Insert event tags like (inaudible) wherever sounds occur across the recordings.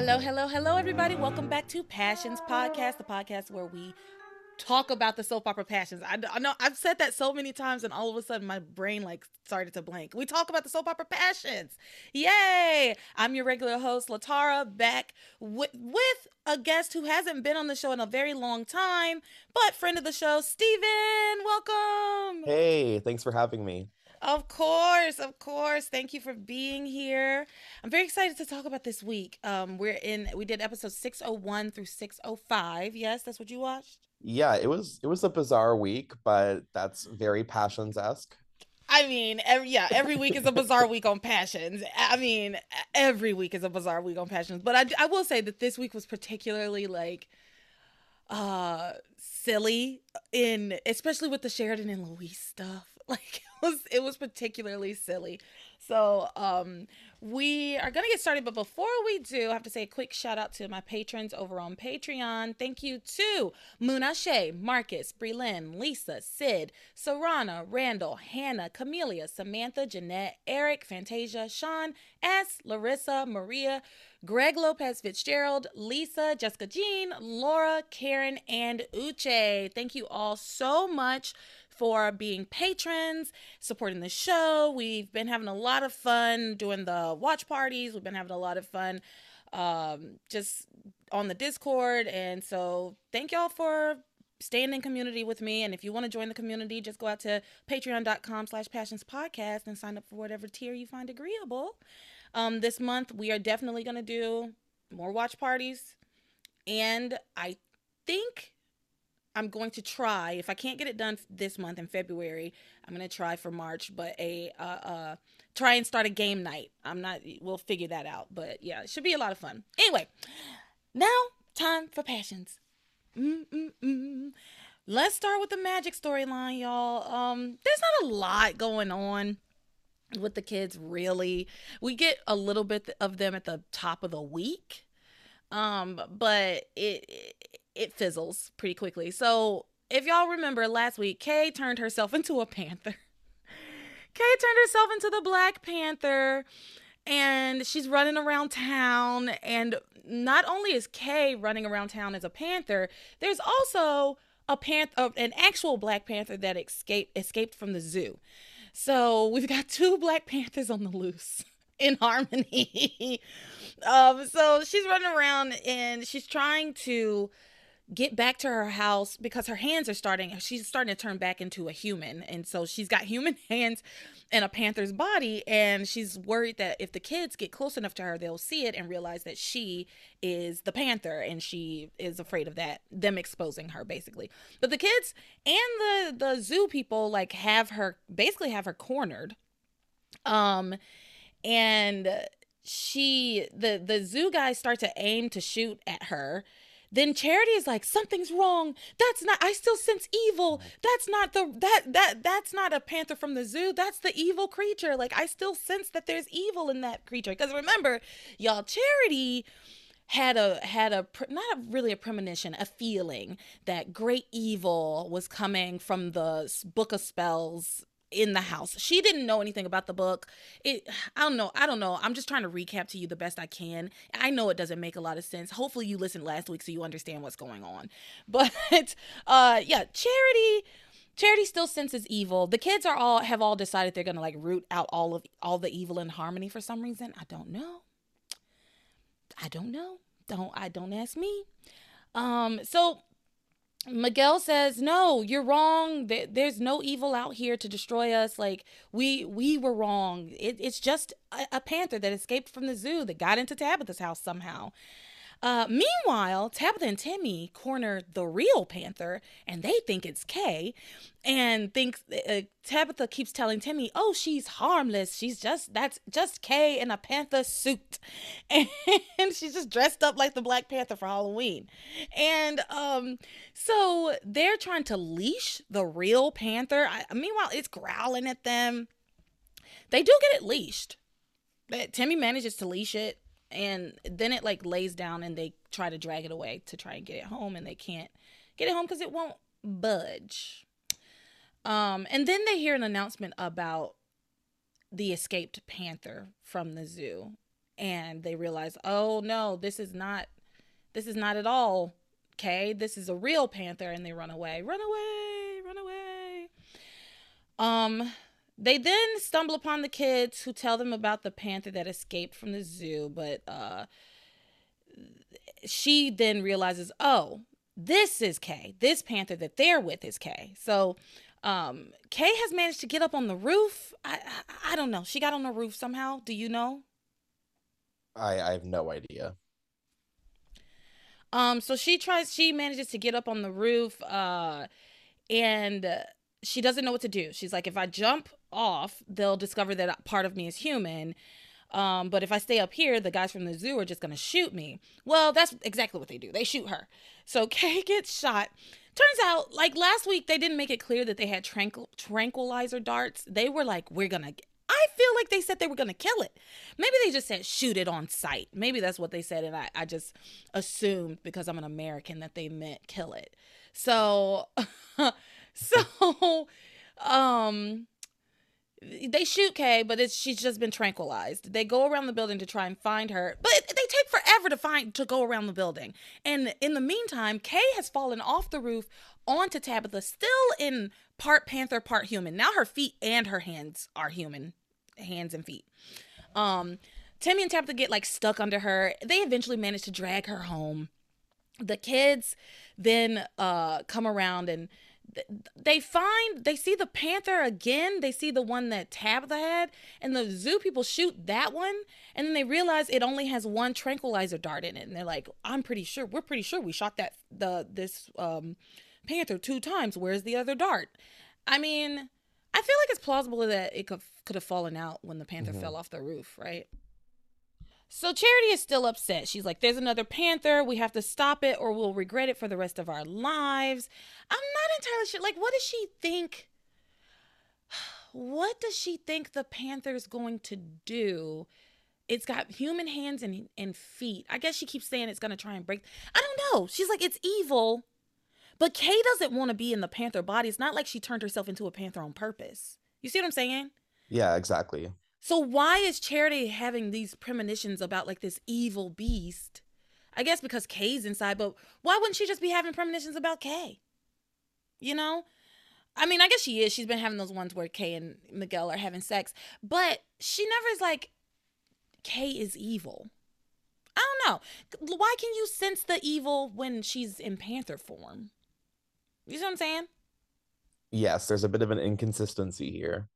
Hello, hello, hello, everybody. Welcome back to Passions Podcast, the podcast where we talk about the soap opera passions. I, I, know I've said that so many times, and all of a sudden my brain like started to blank. We talk about the soap opera passions. Yay! I'm your regular host, LeTara, back with, with a guest who hasn't been on the show in a very long time, but friend of the show, Stephen. Welcome. Hey, thanks for having me. Of course, of course. Thank you for being here. I'm very excited to talk about this week. Um, we're in. We did episode 601 through 605. Yes, that's what you watched. Yeah, it was. It was a bizarre week, but that's very passions esque. I mean, every, yeah, every week is a bizarre week on passions. I mean, every week is a bizarre week on passions. But I, I will say that this week was particularly like, uh, silly in especially with the Sheridan and Luis stuff. (laughs) Like was it was particularly silly. So um we are gonna get started, but before we do, I have to say a quick shout out to my patrons over on Patreon. Thank you to Muna Shea, Marcus, Brelin, Lisa, Sid, Sarana, Randall, Hannah, Camelia, Samantha, Jeanette, Eric, Fantasia, Sean, S, Larissa, Maria, Greg Lopez Fitzgerald, Lisa, Jessica Jean, Laura, Karen, and Uche. Thank you all so much for being patrons, supporting the show. We've been having a lot of fun doing the watch parties. We've been having a lot of fun um, just on the Discord. And so thank y'all for staying in community with me. And if you want to join the community, just go out to patreon.com slash passions podcast and sign up for whatever tier you find agreeable. Um, this month, we are definitely going to do more watch parties. And I think I'm going to try if I can't get it done this month in February. I'm going to try for March, but a uh, uh try and start a game night. I'm not. We'll figure that out, but yeah, it should be a lot of fun. Anyway, now time for passions. Mm-mm-mm. Let's start with the magic storyline, y'all. Um, there's not a lot going on with the kids really. We get a little bit of them at the top of the week. Um, but it, it it fizzles pretty quickly. So if y'all remember last week, Kay turned herself into a panther. (laughs) Kay turned herself into the Black Panther and she's running around town. And not only is Kay running around town as a panther, there's also a panther, uh, an actual Black Panther that escaped escaped from the zoo. So we've got two Black Panthers on the loose (laughs) in harmony. (laughs) um, so she's running around and she's trying to get back to her house because her hands are starting she's starting to turn back into a human. And so she's got (laughs) human hands and a panther's body. And she's worried that if the kids get close enough to her they'll see it and realize that she is the panther and she is afraid of that them exposing her basically. But the kids and the the zoo people like have her basically have her cornered. Um and she the the zoo guys start to aim to shoot at her then charity is like something's wrong. That's not i still sense evil. That's not the that that that's not a panther from the zoo. That's the evil creature. Like i still sense that there's evil in that creature. Because remember y'all charity had a had a not a, really a premonition a feeling that great evil was coming from the book of spells in the house. She didn't know anything about the book. It I don't know. I don't know. I'm just trying to recap to you the best I can. I know it doesn't make a lot of sense. Hopefully you listened last week so you understand what's going on. (laughs) But uh yeah, Charity Charity still senses evil. The kids are all have all decided they're going to like root out all of all the evil in harmony for some reason. I don't know. I don't know. Don't I don't ask me. Um so Miguel says, "No, you're wrong. There's no evil out here to destroy us. Like we we were wrong. It, it's just a, a, panther that escaped from the zoo that got into Tabitha's house somehow." Uh, meanwhile, Tabitha and Timmy corner the real Panther, and they think it's Kay, and thinks uh, Tabitha keeps telling Timmy, "Oh, she's harmless. She's just that's just Kay in a panther suit, (laughs) and she's just dressed up like the Black Panther for Halloween." And um, so they're trying to leash the real panther. I, meanwhile, it's growling at them. They do get it leashed. Timmy manages to leash it and then it like lays down and they try to drag it away to try and get it home and they can't get it home because it won't budge um and then they hear an announcement about the escaped panther from the zoo and they realize, oh no, this is not, this is not at all. Okay, this is a real panther, and they run away, run away, run away. Um, they then stumble upon the kids who tell them about the panther that escaped from the zoo, but uh, she then realizes, oh, this is Kay. This panther that they're with is Kay. So um, Kay has managed to get up on the roof. I, I, I don't know. She got on the roof somehow. Do you know? I I have no idea. Um, so she tries. She manages to get up on the roof. Uh, and she doesn't know what to do. She's like, if I jump off, they'll discover that part of me is human. Um, but if I stay up here, the guys from the zoo are just gonna shoot me. Well, that's exactly what they do. They shoot her. So (laughs) Kay gets shot. Turns out, like last week, they didn't make it clear that they had tranquil- tranquilizer darts. They were like, we're gonna. I feel like they said they were gonna kill it. Maybe they just said shoot it on sight. Maybe that's what they said, and I, I just assumed because I'm an American that they meant kill it. So, (laughs) (laughs) so, um, they shoot Kay, but it's she's just been tranquilized. They go around the building to try and find her, but they take forever to find to go around the building. And in the meantime, Kay has fallen off the roof onto Tabitha, still in part panther, part human. Now her feet and her hands are human, hands and feet. Um, Timmy and Tabitha get like stuck under her. They eventually manage to drag her home. The kids then uh come around and they find they see the panther again. They see the one that tabitha had and the zoo people shoot that one and then they realize it only has one tranquilizer dart in it and they're like i'm pretty sure we're pretty sure we shot that the this um panther two times. Where's the other dart? I mean i feel like it's plausible that it could could have fallen out when the panther mm-hmm. fell off the roof right so Charity is still upset. She's like, There's another panther. We have to stop it or we'll regret it for the rest of our lives. I'm not entirely sure. Like, what does she think? What does she think the panther's going to do? It's got human hands and, and feet. I guess she keeps saying it's going to try and break. I don't know. She's like, It's evil. But Kay doesn't want to be in the panther body. It's not like she turned herself into a panther on purpose. You see what I'm saying? Yeah, exactly. So why is Charity having these premonitions about like this evil beast? I guess because Kay's inside, but why wouldn't she just be having premonitions about Kay? You know? I mean, I guess she is. She's been having those ones where Kay and Miguel are having sex, but she never is like, Kay is evil. I don't know. Why can you sense the evil when she's in Panther form? You see what I'm saying? Yes, there's a bit of an inconsistency here.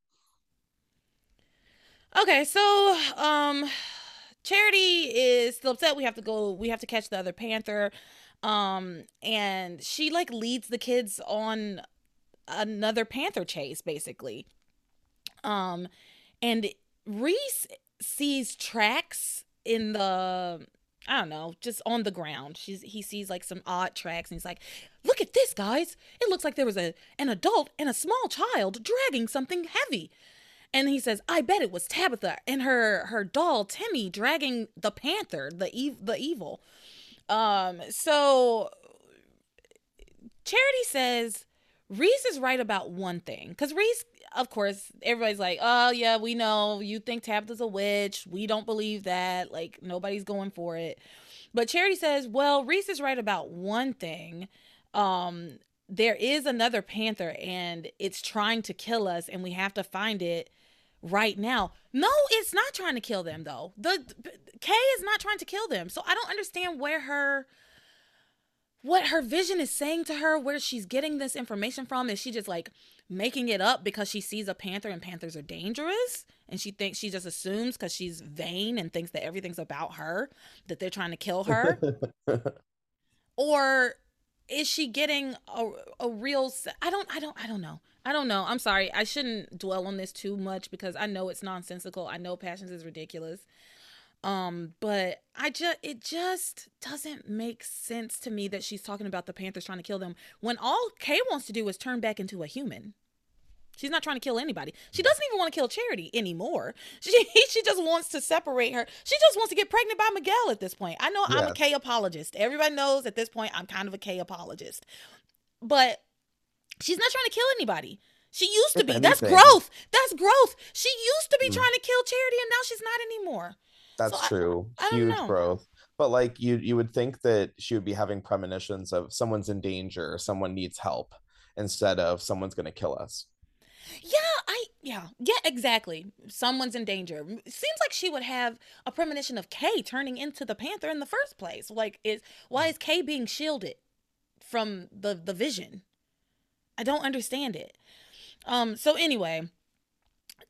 Okay, so um Charity is still upset. We have to go, we have to catch the other panther. Um, and she like leads the kids on another panther chase, basically. Um, and Reese sees tracks in the I don't know, just on the ground. She's he sees like some odd tracks and he's like, "Look at this, guys. It looks like there was a an adult and a small child dragging something heavy." And he says, "I bet it was Tabitha and her her doll Timmy dragging the panther, the ev- the evil." Um, so Charity says Reese is right about one thing because Reese, of course, everybody's like, "Oh yeah, we know you think Tabitha's a witch. We don't believe that. Like nobody's going for it." But Charity says, "Well, Reese is right about one thing." Um, there is another panther and it's trying to kill us and we have to find it right now. No, it's not trying to kill them though. The Kay is not trying to kill them. So I don't understand where her what her vision is saying to her, where she's getting this information from. Is she just like making it up because she sees a panther and panthers are dangerous? And she thinks she just assumes because she's vain and thinks that everything's about her that they're trying to kill her? (laughs) or is she getting a, a real I don't I don't I don't know. I don't know. I'm sorry. I shouldn't dwell on this too much because I know it's nonsensical. I know passions is ridiculous. Um, but I just it just doesn't make sense to me that she's talking about the Panthers trying to kill them when all Kay wants to do is turn back into a human. She's not trying to kill anybody. She doesn't even want to kill Charity anymore. (laughs) She she just wants to separate her. She just wants to get pregnant by Miguel at this point. I know I'm a Kay apologist. Everybody knows at this point I'm kind of a Kay apologist. But She's not trying to kill anybody. She used to be. That's growth. That's growth. She used to be mm. trying to kill Charity and now she's not anymore. That's So I- true. I don't Huge know. growth. But like you you would think that she would be having premonitions of someone's in danger, someone needs help, instead of someone's gonna kill us. Yeah, I yeah, yeah, exactly. Someone's in danger. Seems like she would have a premonition of Kay turning into the Panther in the first place. Like is why is Kay being shielded from the the vision? I don't understand it. Um so anyway,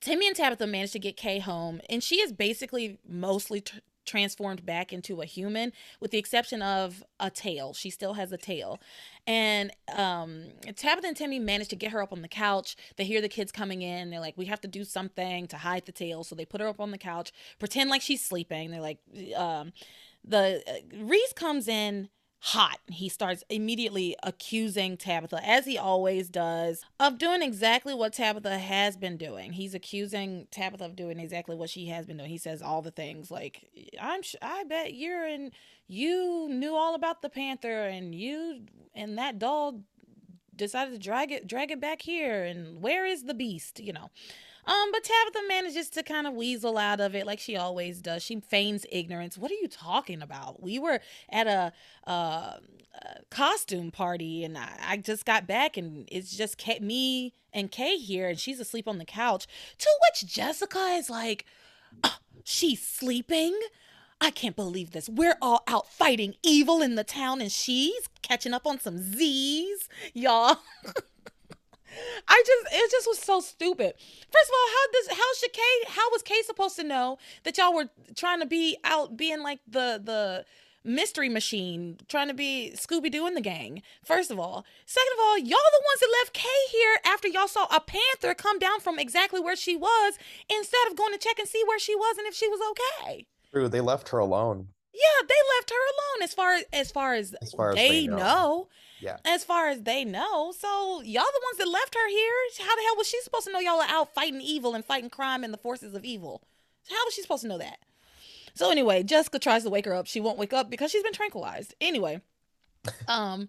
Timmy and Tabitha managed to get Kay home, and she is basically mostly tr- transformed back into a human, with the exception of a tail. She still has a tail. And um, Tabitha and Timmy manage to get her up on the couch. They hear the kids coming in. They're like, we have to do something to hide the tail. So they put her up on the couch, pretend like she's sleeping. They're like, um, the uh, Reese comes in hot. He starts immediately accusing Tabitha, as he always does, of doing exactly what Tabitha has been doing. He's accusing Tabitha of doing exactly what she has been doing. He says all the things like, "I'm, sh- I bet you're and you knew all about the panther, and you and that doll decided to drag it, drag it back here, and where is the beast? You know." Um, but Tabitha manages to kind of weasel out of it like she always does. She feigns ignorance. What are you talking about? We were at a, uh, a costume party and I, I just got back and it's just Kay, me and Kay here and she's asleep on the couch. To which Jessica is like, "Ah, she's sleeping? I can't believe this. We're all out fighting evil in the town and she's catching up on some Z's, y'all. (laughs) I just it just was so stupid. First of all, how does how should Kay how was Kay supposed to know that y'all were trying to be out being like the the mystery machine, trying to be Scooby Doo in the gang? First of all, second of all, y'all the ones that left Kay here after y'all saw a panther come down from exactly where she was instead of going to check and see where she was and if she was okay. True, they left her alone. Yeah, they left her alone as far as far as, As far as they, they know. know. Yeah. As far as they know. So y'all the ones that left her here. How the hell was she supposed to know y'all are out fighting evil and fighting crime and the forces of evil? How was she supposed to know that? So anyway, Jessica tries to wake her up. She won't wake up because she's been tranquilized. Anyway, (laughs) um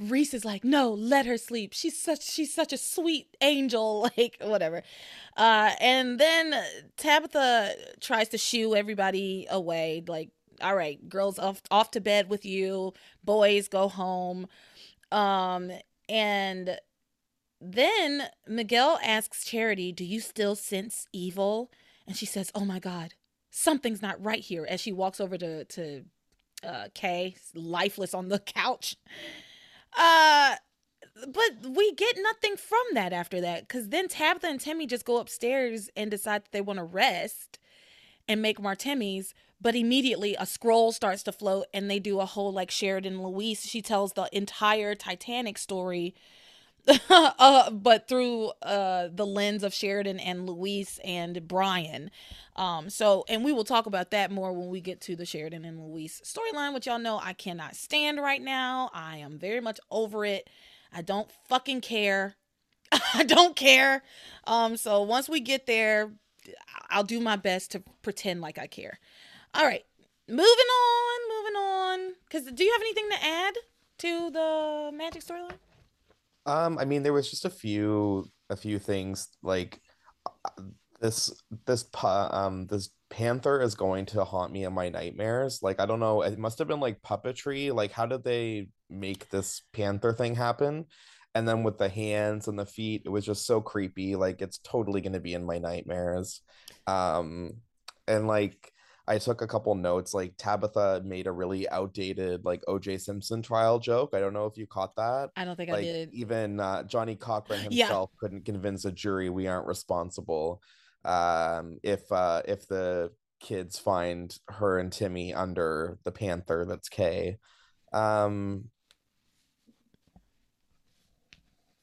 Reese is like, "No, let her sleep. She's such she's such a sweet angel, (laughs) like whatever." Uh and then Tabitha tries to shoo everybody away like, "All right, girls off off to bed with you. Boys go home." Um and then Miguel asks Charity, "Do you still sense evil?" And she says, "Oh my god, something's not right here." As she walks over to to uh, Kay, lifeless on the (laughs) couch. Uh, but we get nothing from that after that because then Tabitha and Timmy just go upstairs and decide that they want to rest and make Martinis. But immediately a scroll starts to float and they do a whole like Sheridan Luis. She tells the entire Titanic story (laughs) uh, but through uh, the lens of Sheridan and Luis and Brian. Um, so, and we will talk about that more when we get to the Sheridan and Luis storyline, which y'all know I cannot stand right now. I am very much over it. I don't fucking care. (laughs) I don't care. Um, so once we get there, I'll do my best to pretend like I care. All right, moving on, moving on. Because do you have anything to add to the magic storyline? Um, I mean, there was just a few a few things like uh, this this um this panther is going to haunt me in my nightmares. Like, I don't know, it must have been like puppetry. Like, how did they make this panther thing happen? And then with the hands and the feet, it was just so creepy. Like, it's totally gonna be in my nightmares. Um, and like I took a couple notes. Like Tabitha made a really outdated like OJ Simpson trial joke. I don't know if you caught that. I don't think I did. even uh, Johnnie Cochran Yeah. himself couldn't convince a jury we aren't responsible um, if uh, if the kids find her and Timmy under the Panther that's Kay. Um,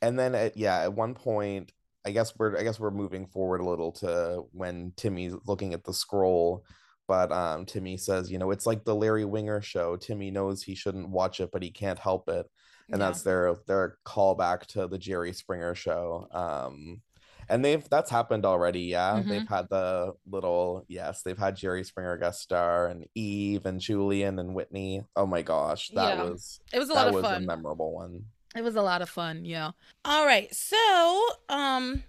and then at, yeah, at one point, I guess we're I guess we're moving forward a little to when Timmy's looking at the scroll, but um, Timmy says, you know, it's like the Larry Winger show. Timmy knows he shouldn't watch it, but he can't help it, and Yeah. that's their their callback to the Jerry Springer show. Um, and they've that's happened already. Yeah, Mhm. they've had the little yes, they've had Jerry Springer guest star and Eve and Julian and Whitney. Oh my gosh, that Yeah. was It was a lot that of was a fun. memorable one. It was a lot of fun, yeah. All right, so um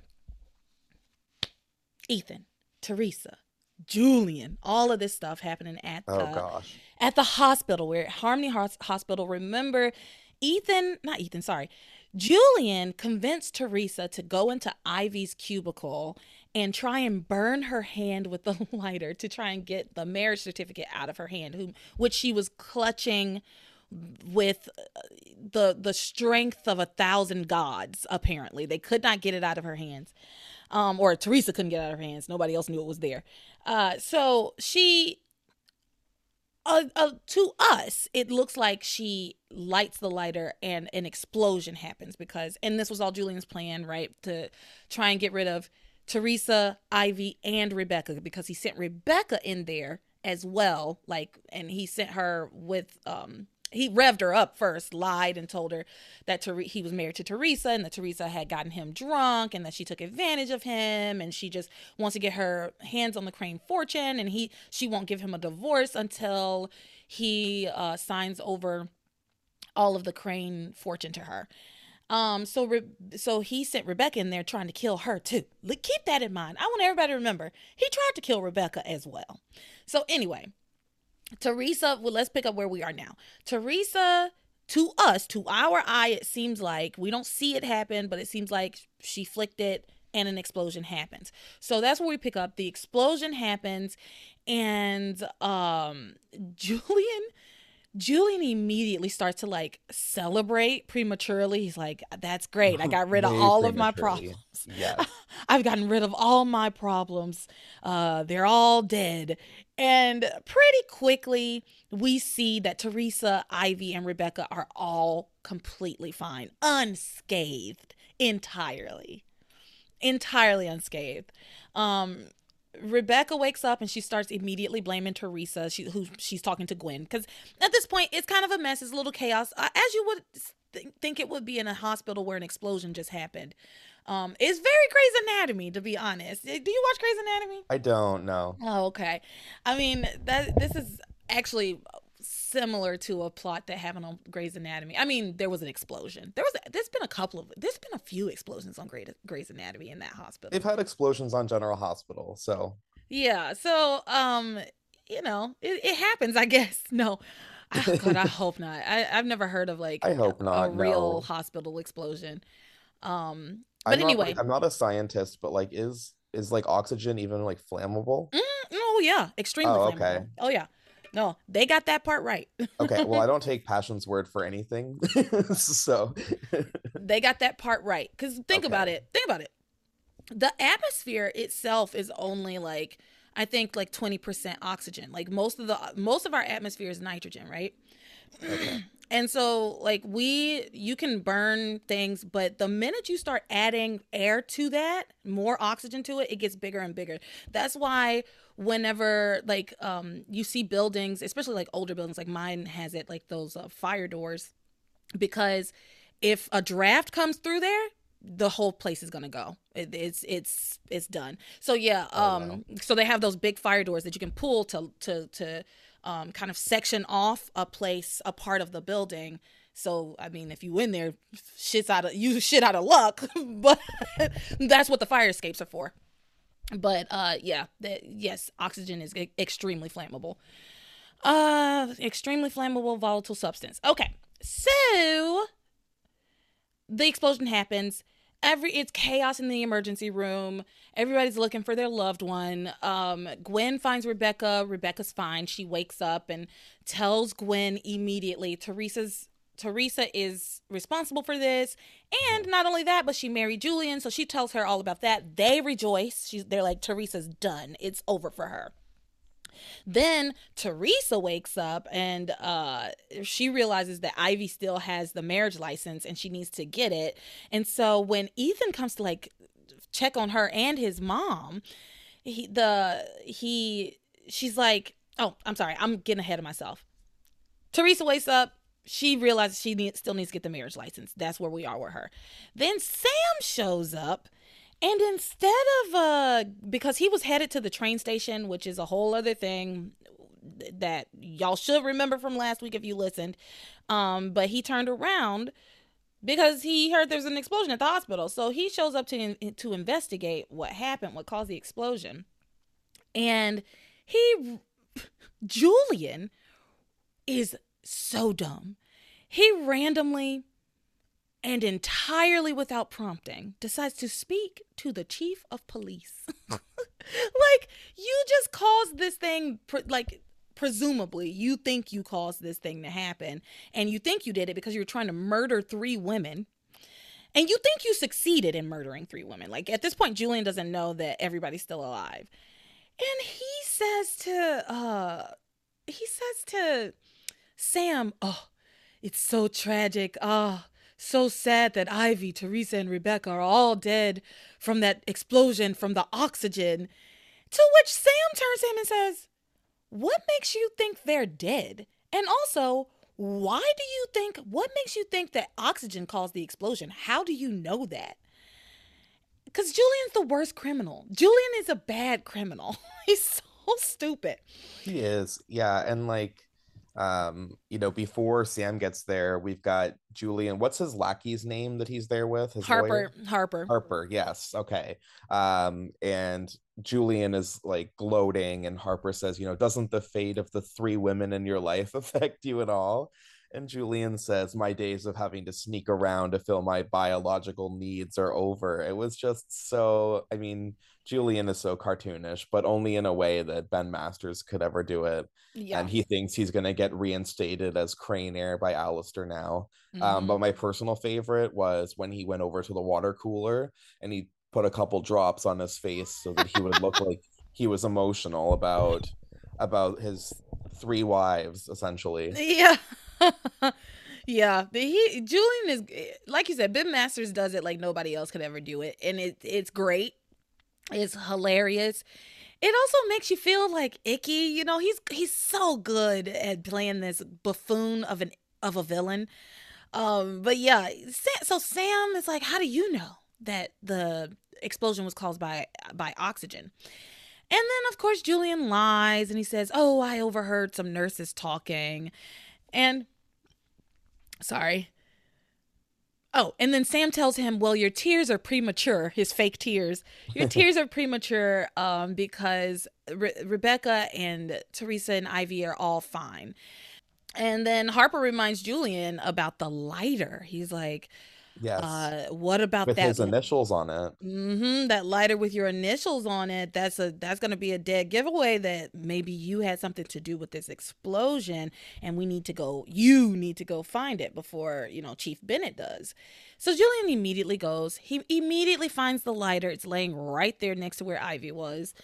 Ethan, Theresa, Julian. All of this stuff happening at Oh the gosh. at the hospital. We're at Harmony Hos- Hospital. Remember, Ethan, not Ethan, sorry. Julian convinced Theresa to go into Ivy's cubicle and try and burn her hand with the (laughs) lighter to try and get the marriage certificate out of her hand, whom which she was clutching with the the strength of a thousand gods. Apparently, they could not get it out of her hands, um, or Theresa couldn't get out of her hands. Nobody else knew it was there. Uh, so she uh, uh, to us, it looks like she lights the lighter and an explosion happens because, and this was all Julian's plan, right? To try and get rid of Theresa, Ivy, and Rebecca because he sent Rebecca in there as well. Like, and he sent her with, um, he revved her up first, lied and told her that Ter- he was married to Theresa and that Theresa had gotten him drunk and that she took advantage of him and she just wants to get her hands on the Crane fortune and he she won't give him a divorce until he uh, signs over all of the Crane fortune to her. Um, so Re- so he sent Rebecca in there trying to kill her too. Keep that in mind. I want everybody to remember he tried to kill Rebecca as well. So anyway, Theresa, well, let's pick up where we are now. Theresa, to us, to our eye, it seems like we don't see it happen, but it seems like she flicked it and an explosion happens. So that's where we pick up. The explosion happens, and um, (laughs) Julian. Julian immediately starts to like celebrate prematurely. He's like, "That's great! I (laughs) got rid of all of my problems. Yes. (laughs) I've gotten rid of all my problems. Uh, they're all dead. And pretty quickly, we see that Theresa, Ivy, and Rebecca are all completely fine, unscathed entirely. Entirely unscathed. Um, Rebecca wakes up and she starts immediately blaming Theresa, she, who she's talking to Gwen, because at this point it's kind of a mess. It's a little chaos, uh, as you would th- think it would be in a hospital where an explosion just happened. Um, it's very Grey's Anatomy, to be honest. Eh, Do you watch Grey's Anatomy? I don't know. Oh, okay. I mean that this is actually similar to a plot that happened on Grey's Anatomy. I mean, there was an explosion. There was there's been a couple of there's been a few explosions on Grey, Grey's Anatomy in that hospital. They've had explosions on General Hospital, so Yeah. So, um, you know, it, it happens, I (laughs) guess. No. Oh, God, I hope not. I, I've never heard of like I hope a, not, a real no. hospital explosion. Um, I'm but not, anyway, like, I'm not a scientist, but like, is is like oxygen even like flammable? mm, oh yeah, extremely Oh, flammable. okay. Oh yeah. No, they got that part right. Okay, well, I don't (laughs) take Passion's word for anything, (laughs) so they got that part right. Because think about it. Think about it. The atmosphere itself is only like I think like twenty percent oxygen. Like most of the most of our atmosphere is nitrogen, right? (clears throat) and so like we you can burn things but the minute you start adding air to that more oxygen to it it gets bigger and bigger. That's why whenever like um you see buildings especially like older buildings like mine has it like those uh, fire doors because if a draft comes through there the whole place is gonna go. It, it's it's it's done. So yeah Oh, um wow. so they have those big fire doors that you can pull to to to um kind of section off a place a part of the building. So i mean if you in there shit's out of you shit out of luck (laughs) but (laughs) that's what the fire escapes are for. But uh yeah yes oxygen is extremely flammable. Uh extremely flammable volatile substance. Okay so the explosion happens every it's chaos in the emergency room. Everybody's looking for their loved one. Um gwen finds rebecca. Rebecca's fine. She wakes up and tells gwen immediately theresa's theresa is responsible for this. And not only that but she married julian so she tells her all about that. They rejoice. She's they're like theresa's done. It's over for her then Theresa wakes up and uh, she realizes that Ivy still has the marriage license and she needs to get it. And so when Ethan comes to like check on her and his mom, he the he she's like, oh, I'm sorry, I'm getting ahead of myself. Theresa wakes up. She realizes she need, still needs to get the marriage license. That's where we are with her. Then Sam shows up and instead of uh because he was headed to the train station, which is a whole other thing that y'all should remember from last week if you listened. Um, but he turned around because he heard there's an explosion at the hospital. So he shows up to to investigate what happened, what caused the explosion. And he, (laughs) Julian, is so dumb. He randomly and entirely without prompting decides to speak to the chief of police. (laughs) like, you just caused this thing, like, presumably you think you caused this thing to happen and you think you did it because you're trying to murder three women and you think you succeeded in murdering three women. Like at this point julian doesn't know that everybody's still alive. And he says to uh he says to sam oh it's so tragic. Oh so sad that ivy theresa and rebecca are all dead from that explosion from the oxygen to which sam turns to him and says what makes you think they're dead? And also, why do you think, what makes you think that oxygen caused the explosion? How do you know that? Because Julian's the worst criminal. Julian is a bad criminal. (laughs) He's so stupid. He is. Yeah. And like, um you know before sam gets there we've got julian what's his lackey's name that he's there with his harper lawyer? harper. Harper yes okay. Um and julian is like gloating and harper says you know doesn't the fate of the three women in your life (laughs) affect you at all and Julian says, My days of having to sneak around to fill my biological needs are over. It was just so, I mean, Julian is so cartoonish, but only in a way that Ben Masters could ever do it. Yeah. And he thinks he's going to get reinstated as Crane heir by Alistair now. Mm-hmm. Um, but mm-hmm. my personal favorite was when he went over to the water cooler and he put a couple drops on his face so that he would look (laughs) like he was emotional about about his three wives essentially yeah (laughs) yeah but he julian is like you said ben masters does it like nobody else could ever do it and it, it's great it's hilarious. It also makes you feel like icky. You know, he's he's so good at playing this buffoon of an of a villain. Um, but yeah, so Sam is like, how do you know that the explosion was caused by by oxygen? And then of course Julian lies and he says, "Oh, I overheard some nurses talking." And sorry, Oh, and then Sam tells him, "Well, your tears are premature. His fake tears. Your (laughs) tears are premature um, because Re- Rebecca and Theresa and Ivy are all fine." And then Harper reminds Julian about the lighter. He's like, Yes. Uh, what about with that? his initials on it. Mm-hmm. That lighter with your initials on it. That's a that's going to be a dead giveaway that maybe you had something to do with this explosion, and we need to go. You need to go find it before you know Chief Bennett does. So Julian immediately goes. He immediately finds the lighter. It's laying right there next to where Ivy was.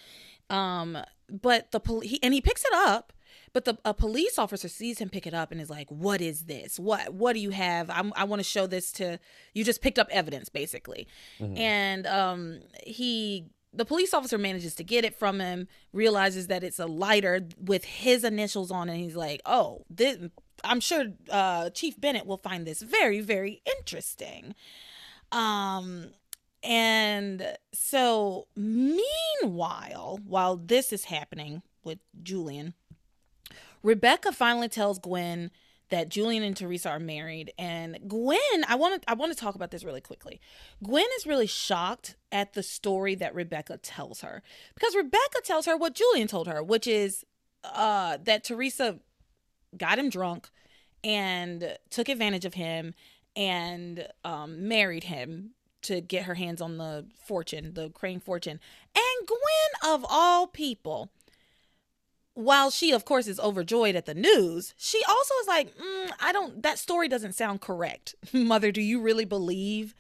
Um, but the police and he picks it up but the a police officer sees him pick it up and is like, "What is this? What what do you have? I'm, i want to show this to you. Just picked up evidence, basically." Mm-hmm. And um, he the police officer manages to get it from him, realizes that it's a lighter with his initials on it. And he's like, "Oh, this." I'm sure uh, Chief Bennett will find this very, very interesting. Um, and so, meanwhile, while this is happening with Julian, Rebecca finally tells Gwen that Julian and Theresa are married and Gwen I want to I want to talk about this really quickly. Gwen is really shocked at the story that Rebecca tells her because Rebecca tells her what Julian told her, which is uh that Theresa got him drunk and took advantage of him and um married him to get her hands on the fortune, the Crane fortune. And Gwen of all people while she of course is overjoyed at the news she also is like mm, i don't that story doesn't sound correct. (laughs) Mother do you really believe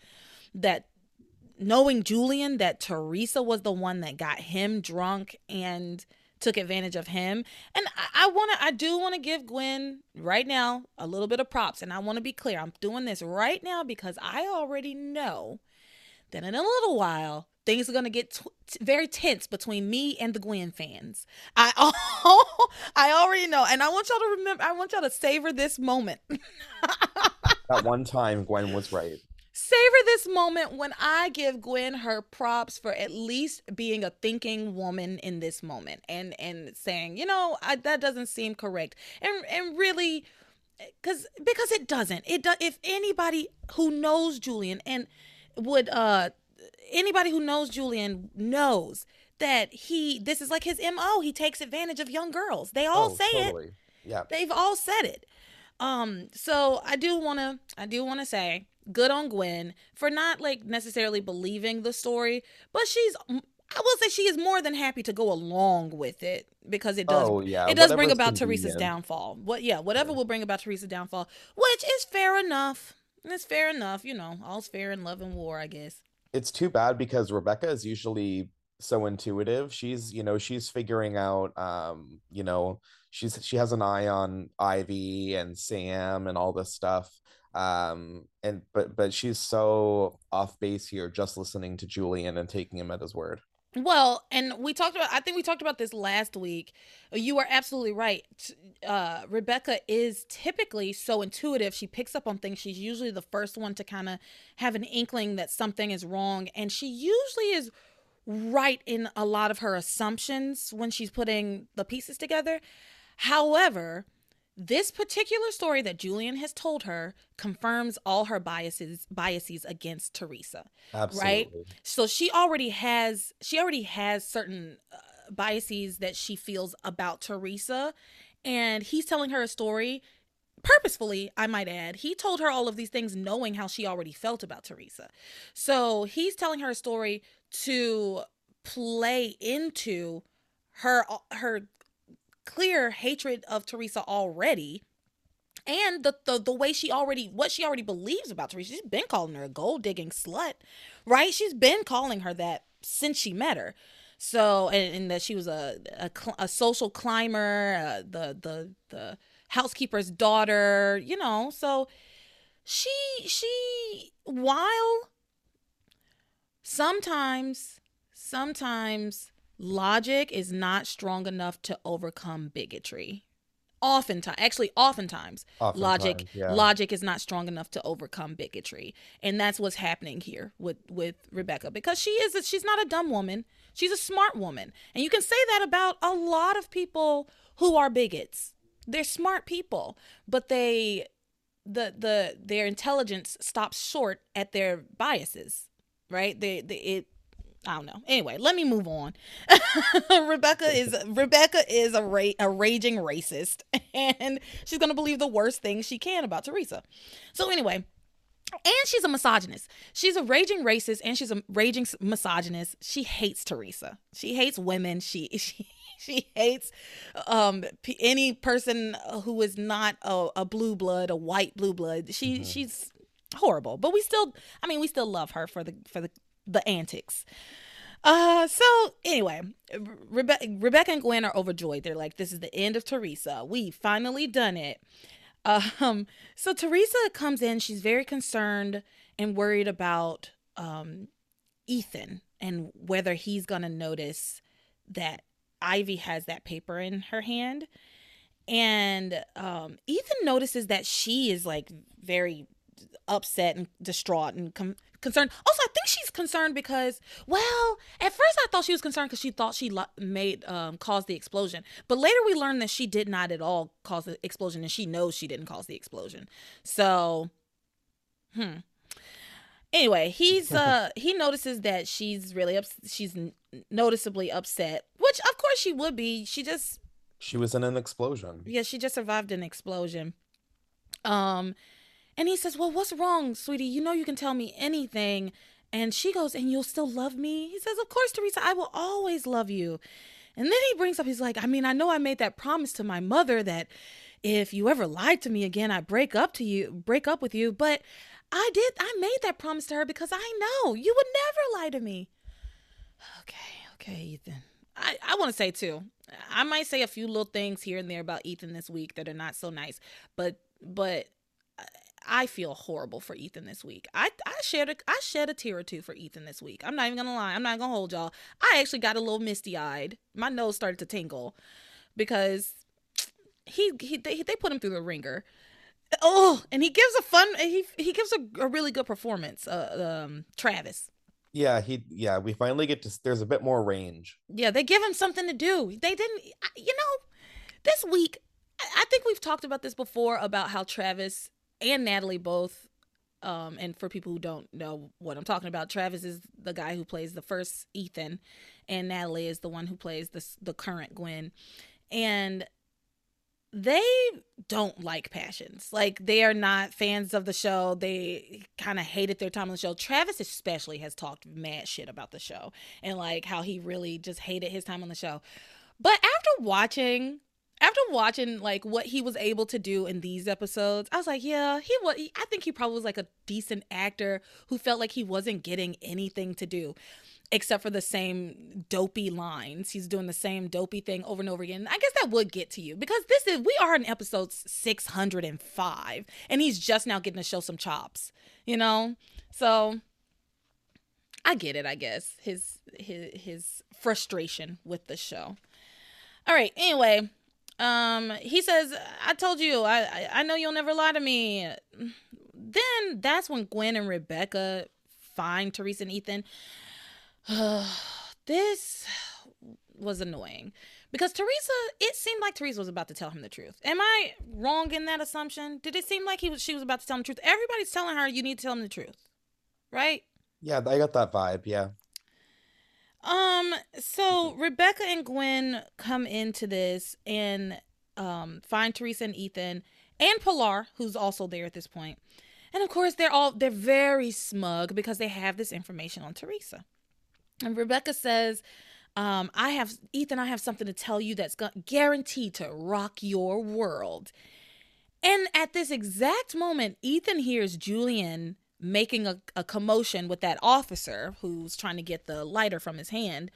that knowing julian that theresa was the one that got him drunk and took advantage of him? And i, I want to i do want to give gwen right now a little bit of props and i want to be clear i'm doing this right now because i already know that in a little while things are going to get t- very tense between me and the Gwen fans. I (laughs) I already know and I want y'all to remember I want y'all to savor this moment. (laughs) that one time Gwen was right. Savor this moment when I give Gwen her props for at least being a thinking woman in this moment and and saying, you know, I, that doesn't seem correct. And and really cuz because it doesn't. It does if anybody who knows Julian and would uh anybody who knows Julian knows that he this is like his MO. He takes advantage of young girls. They all Oh, say it. Yeah. They've all said it. Um, so I do wanna I do wanna say good on Gwen for not like necessarily believing the story, but she's I will say she is more than happy to go along with it because it does Oh yeah. it does bring whatever's about Theresa's downfall. What yeah, whatever Yeah. will bring about Theresa's downfall, which is fair enough. It's fair enough, you know. All's fair in love and war, I guess. It's too bad because Rebecca is usually so intuitive. She's, you know, she's figuring out um, you know, she's she has an eye on Ivy and Sam and all this stuff. Um, and but but she's so off base here just listening to Julian and taking him at his word. Well, and we talked about I think we talked about this last week. You are absolutely right. Uh Rebecca is typically so intuitive. She picks up on things. She's usually the first one to kind of have an inkling that something is wrong and she usually is right in a lot of her assumptions when she's putting the pieces together. However, this particular story that Julian has told her confirms all her biases biases against Theresa Absolutely. so she already has she already has certain uh, biases that she feels about Theresa and he's telling her a story purposefully I might add. He told her all of these things knowing how she already felt about Theresa. So he's telling her a story to play into her her clear hatred of Theresa already and the, the the way she already what she already believes about Theresa. She's been calling her a gold digging slut, right? She's been calling her that since she met her. So and, and that she was a a, a social climber, uh, the the the housekeeper's daughter, you know. So she she while sometimes sometimes logic is not strong enough to overcome bigotry. Oftentimes actually oftentimes logic yeah. logic is not strong enough to overcome bigotry. And that's what's happening here with with rebecca because she is a, she's not a dumb woman. She's a smart woman. And you can say that about a lot of people who are bigots. They're smart people but they the the their intelligence stops short at their biases right? They, they it I don't know. Anyway, let me move on. (laughs) Rebecca is Rebecca is a ra- a raging racist, (laughs) and she's gonna believe the worst things she can about Theresa. So anyway, and she's a misogynist. She's a raging racist, and she's a raging misogynist. She hates Theresa. She hates women. She (laughs) she she hates um p- any person who is not a, a blue blood, a white blue blood. She Mhm. she's horrible, but we still, I mean, we still love her for the for the the antics. Uh, so anyway, Rebe- Rebecca and Gwen are overjoyed. They're like, "This is the end of Theresa. We finally done it." Um, so Theresa comes in. She's very concerned and worried about um Ethan and whether he's gonna notice that Ivy has that paper in her hand. And um, Ethan notices that she is like very upset and distraught and com- concerned. Also, I think she's concerned because, well, at first I thought she was concerned because she thought she lo- made um, caused the explosion, but later we learned that she did not at all cause the explosion, and she knows she didn't cause the explosion. So, hmm. Anyway, he's uh (laughs) he notices that she's really ups- she's n- noticeably upset, which of course she would be. She just She was in an explosion. yeah, she just survived an explosion. Um, and he says, "Well, what's wrong, sweetie? You know you can tell me anything." And she goes, "And you'll still love me?" He says, "Of course, Theresa. I will always love you." And then he brings up, he's like, "I mean, I know I made that promise to my mother that if you ever lied to me again, I break up to you, break up with you. But I did. I made that promise to her because I know you would never lie to me." Okay, okay, Ethan. I, I want to say too. I might say a few little things here and there about Ethan this week that are not so nice, but but I feel horrible for Ethan this week. I I shared a I shed a tear or two for Ethan this week. I'm not even gonna lie. I'm not gonna hold y'all. I actually got a little misty eyed. My nose started to tingle because he he they, they put him through the wringer. Oh, and he gives a fun he he gives a, a really good performance. Uh, um, Travis. Yeah, he yeah, we finally get to there's a bit more range. Yeah, they give him something to do. They didn't, you know, this week, I I think we've talked about this before about how Travis and Natalie both Um, and for people who don't know what I'm talking about, Travis is the guy who plays the first Ethan, and Natalie is the one who plays the the current Gwen. And they don't like passions. Like they are not fans of the show. They kind of hated their time on the show. Travis especially has talked mad shit about the show and like how he really just hated his time on the show. But after watching after watching like what he was able to do in these episodes, I was like, yeah, he was I think he probably was like a decent actor who felt like he wasn't getting anything to do except for the same dopey lines. He's doing the same dopey thing over and over again. I guess that would get to you because this is we are in episode 605 and he's just now getting to show some chops, you know? So I get it, I guess. His his his frustration with the show. All right, anyway, um he says, "I told you. I I, know you'll never lie to me." Then that's when Gwen and Rebecca find Theresa and Ethan (sighs) this was annoying because Theresa, it seemed like Theresa was about to tell him the truth. Am I wrong in that assumption? Did it seem like he was she was about to tell him the truth? Everybody's telling her you need to tell him the truth, right? Yeah, I got that vibe. Yeah. Um. So Rebecca and Gwen come into this and um find Theresa and Ethan and Pilar, who's also there at this point. And of course, they're all they're very smug because they have this information on Theresa. And Rebecca says, um, I have, Ethan, I have something to tell you that's guaranteed to rock your world. And at this exact moment, Ethan hears Julian making a, a commotion with that officer who's trying to get the lighter from his hand.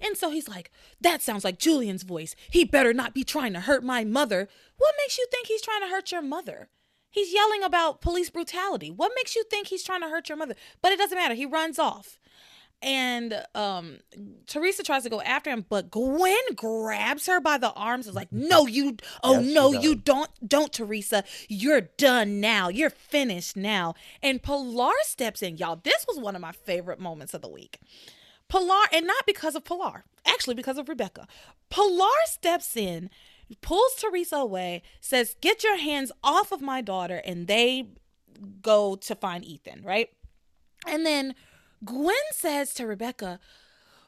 And so he's like, That sounds like Julian's voice. He better not be trying to hurt my mother. What makes you think he's trying to hurt your mother? He's yelling about police brutality. What makes you think he's trying to hurt your mother? But it doesn't matter. He runs off and um Theresa tries to go after him, but Gwen grabs her by the arms. Is like, no, you. Oh yes, no, you don't. Don't, Theresa. You're done now. You're finished now. And Pilar steps in, y'all. This was one of my favorite moments of the week. Pilar, and not because of Pilar, actually because of Rebecca. Pilar steps in, pulls Theresa away, says, "Get your hands off of my daughter," and they go to find Ethan, right? And then Gwen says to Rebecca,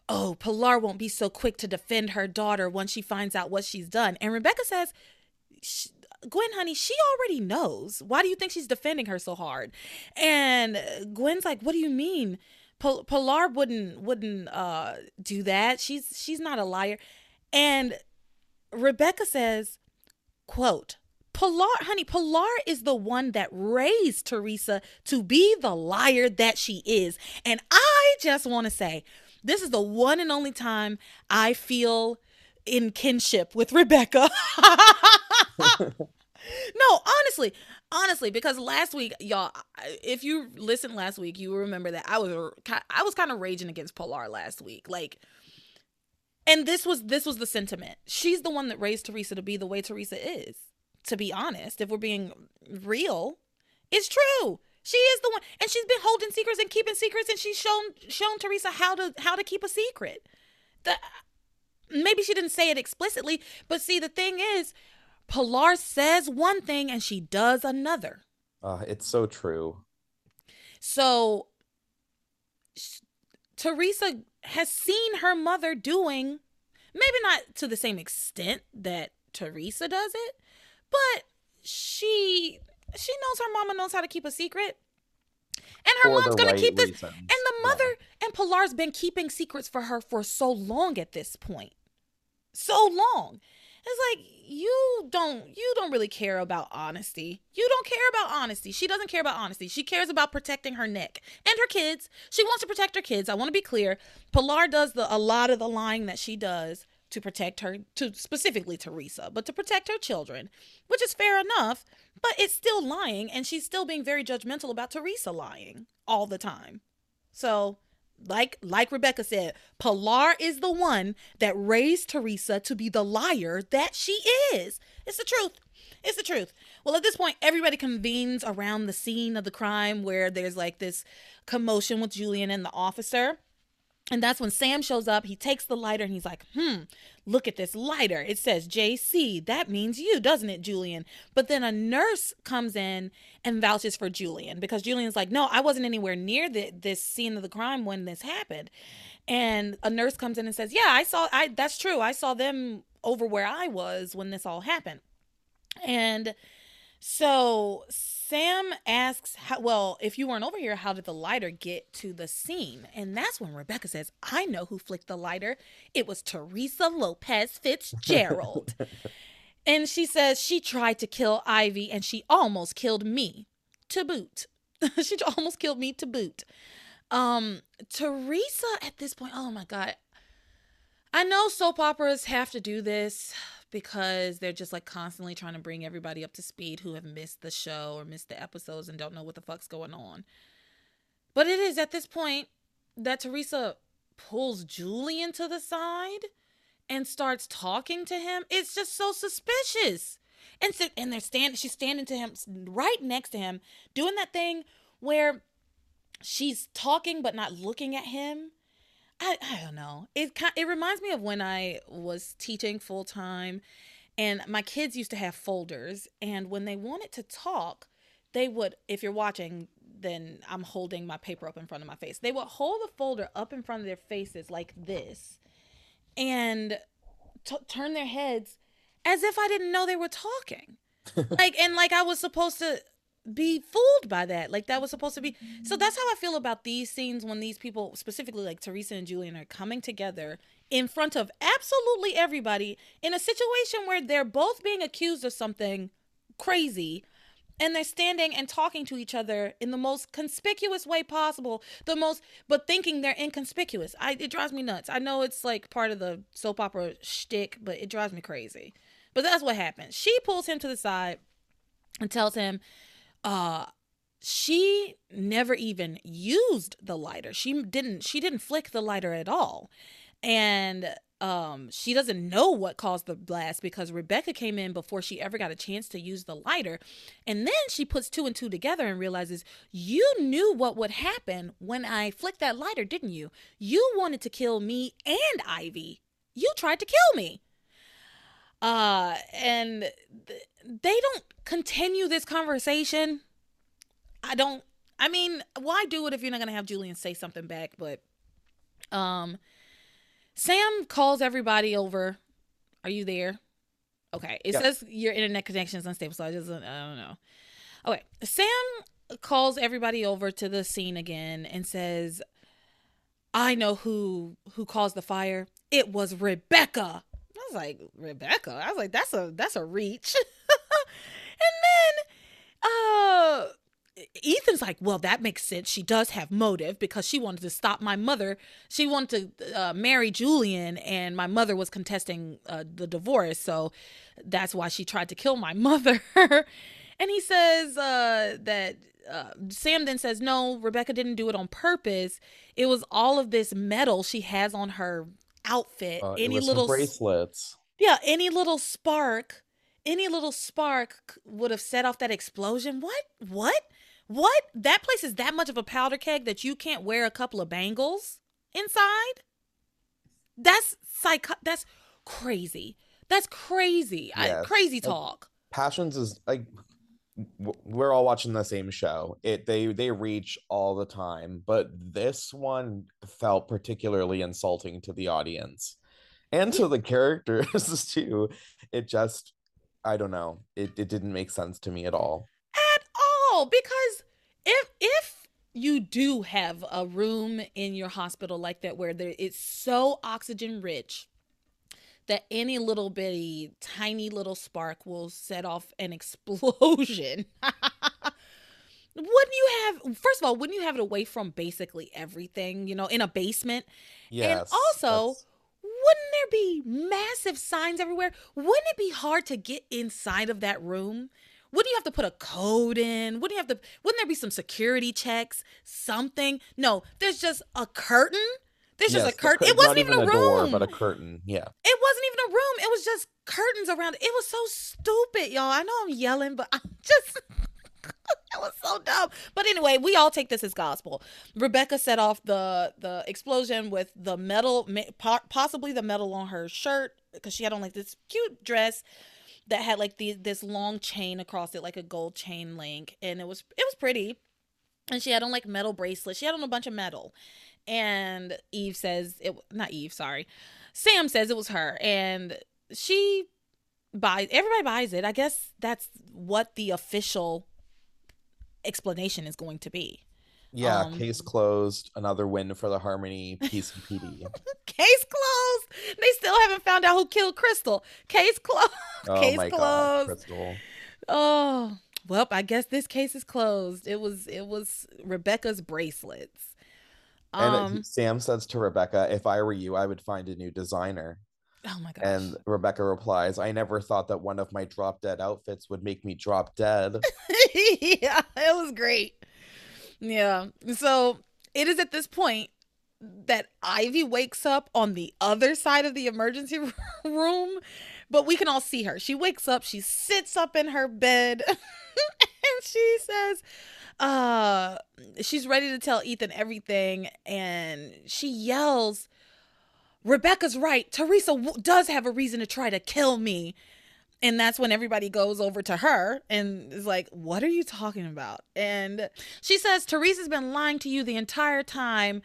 Oh, Pilar won't be so quick to defend her daughter once she finds out what she's done. And Rebecca says, Gwen, honey, she already knows. Why do you think she's defending her so hard? And Gwen's like, What do you mean? Pilar wouldn't wouldn't uh, do that. She's she's not a liar. And Rebecca says, "quote Pilar, honey, Pilar is the one that raised Theresa to be the liar that she is. And I just want to say, this is the one and only time I feel in kinship with Rebecca. (laughs) no, honestly, honestly, because last week, y'all, if you listened last week, you remember that I was I was kind of raging against Pilar last week, like. And this was this was the sentiment. She's the one that raised Theresa to be the way Theresa is to be honest, if we're being real, it's true. She is the one, and she's been holding secrets and keeping secrets, and she's shown shown Theresa how to how to keep a secret. The, maybe she didn't say it explicitly, but see, the thing is, Pilar says one thing and she does another. Uh, it's so true. So Theresa has seen her mother doing, maybe not to the same extent that Theresa does it, but she she knows her mama knows how to keep a secret. And her for mom's gonna right keep this. Reasons. And the mother yeah. and Pilar's been keeping secrets for her for so long at this point. So long. It's like you don't you don't really care about honesty. You don't care about honesty. She doesn't care about honesty. She cares about protecting her neck and her kids. She wants to protect her kids. I want to be clear. Pilar does the a lot of the lying that she does to protect her to specifically Theresa, but to protect her children, which is fair enough, but it's still lying and she's still being very judgmental about Theresa lying all the time. So, like like Rebecca said, Pilar is the one that raised Theresa to be the liar that she is. It's the truth. It's the truth. Well, at this point, everybody convenes around the scene of the crime where there's like this commotion with Julian and the officer. And that's when Sam shows up. He takes the lighter and he's like, hmm, look at this lighter. It says JC. That means you, doesn't it, Julian? But then a nurse comes in and vouches for Julian because Julian's like, no, I wasn't anywhere near the, this scene of the crime when this happened. And a nurse comes in and says, yeah, I saw, I that's true. I saw them over where I was when this all happened. And so Sam asks, how, well, if you weren't over here, how did the lighter get to the scene? And that's when Rebecca says, I know who flicked the lighter. It was Theresa Lopez Fitzgerald. (laughs) and she says she tried to kill Ivy and she almost killed me to boot. (laughs) she almost killed me to boot. Um, Theresa at this point, oh my God. I know soap operas have to do this because they're just like constantly trying to bring everybody up to speed who have missed the show or missed the episodes and don't know what the fuck's going on. But it is at this point that Theresa pulls Julian to the side and starts talking to him. It's just so suspicious. And so, and they're standing she's standing to him right next to him doing that thing where she's talking but not looking at him I, I don't know. It it reminds me of when I was teaching full time and my kids used to have folders and when they wanted to talk, they would if you're watching then I'm holding my paper up in front of my face. They would hold the folder up in front of their faces like this and t- turn their heads as if I didn't know they were talking. (laughs) like and like I was supposed to be fooled by that. Like that was supposed to be. So that's how I feel about these scenes when these people, specifically like Theresa and Julian, are coming together in front of absolutely everybody in a situation where they're both being accused of something crazy and they're standing and talking to each other in the most conspicuous way possible the most but thinking they're inconspicuous i it drives me nuts i know it's like part of the soap opera shtick but it drives me crazy but that's what happens she pulls him to the side and tells him uh she never even used the lighter. She didn't she didn't flick the lighter at all. And um she doesn't know what caused the blast because Rebecca came in before she ever got a chance to use the lighter. And then she puts two and two together and realizes you knew what would happen when I flicked that lighter, didn't you? You wanted to kill me and Ivy. You tried to kill me. Uh and th- they don't continue this conversation. I don't I mean, why do it if you're not gonna have Julian say something back? But um Sam calls everybody over. Are you there? Okay. It says your internet connection is unstable, so I just I don't know. Okay. Sam calls everybody over to the scene again and says, I know who who caused the fire. It was Rebecca. I was like, Rebecca. I was like, that's a that's a reach. (laughs) and then uh Ethan's like, well, that makes sense. She does have motive because she wanted to stop my mother. She wanted to uh, marry Julian, and my mother was contesting uh, the divorce. So that's why she tried to kill my (laughs) mother. and he says uh, that uh, Sam then says, no, Rebecca didn't do it on purpose. It was all of this metal she has on her outfit. Uh, any little bracelets. Yeah, any little spark, any little spark would have set off that explosion. What? What? What? That place is that much of a powder keg that you can't wear a couple of bangles inside? That's psycho. that's crazy. That's crazy. I, crazy talk. Passions is like we're all watching the same show. It they they reach all the time, but this one felt particularly insulting to the audience and to the characters (laughs) too. It just I don't know. It it didn't make sense to me at all. At all because if if you do have a room in your hospital like that where there it's so oxygen rich that any little bitty tiny little spark will set off an (laughs) explosion. (laughs) wouldn't you have first of all, wouldn't you have it away from basically everything, you know, in a basement? Yes. And also. Wouldn't there be massive signs everywhere? Wouldn't it be hard to get inside of that room? Wouldn't you have to put a code in? Wouldn't you have to wouldn't there be some security checks? Something? No, there's just a curtain there's yes, just a curtain. It wasn't even, even, a, room, door, but a curtain. Yeah. It wasn't even a room. It was just curtains around. It was so stupid, y'all. I know I'm yelling, but I'm (laughs) just. (laughs) that was so dumb. But anyway, we all take this as gospel. Rebecca set off the the explosion with the metal, possibly the metal on her shirt because she had on like this cute dress that had like the this long chain across it, like a gold chain link, and it was it was pretty. And she had on like metal bracelets. She had on a bunch of metal. And Eve says it not Eve, sorry. Sam says it was her and she buys everybody buys it. I guess that's what the official explanation is going to be. Yeah, um, case closed. Another win for the Harmony (laughs) PCPD. case closed. They still haven't found out who killed Crystal. Case closed. (laughs) Oh case my closed. God, Crystal. Oh well, I guess this case is closed. It was it was Rebecca's bracelets. And um, Sam says to Rebecca, "If I were you, I would find a new designer." Oh my gosh. And Rebecca replies, I never thought that one of my drop dead outfits would make me drop dead. (laughs) yeah, it was great. Yeah. So it is at this point that Ivy wakes up on the other side of the emergency (laughs) room, but we can all see her. She wakes up, she sits up in her bed, (laughs) and she says, uh, she's ready to tell Ethan everything, and she yells, Rebecca's right. Theresa w- does have a reason to try to kill me. And that's when everybody goes over to her and is like, What are you talking about? And she says, Theresa's been lying to you the entire time.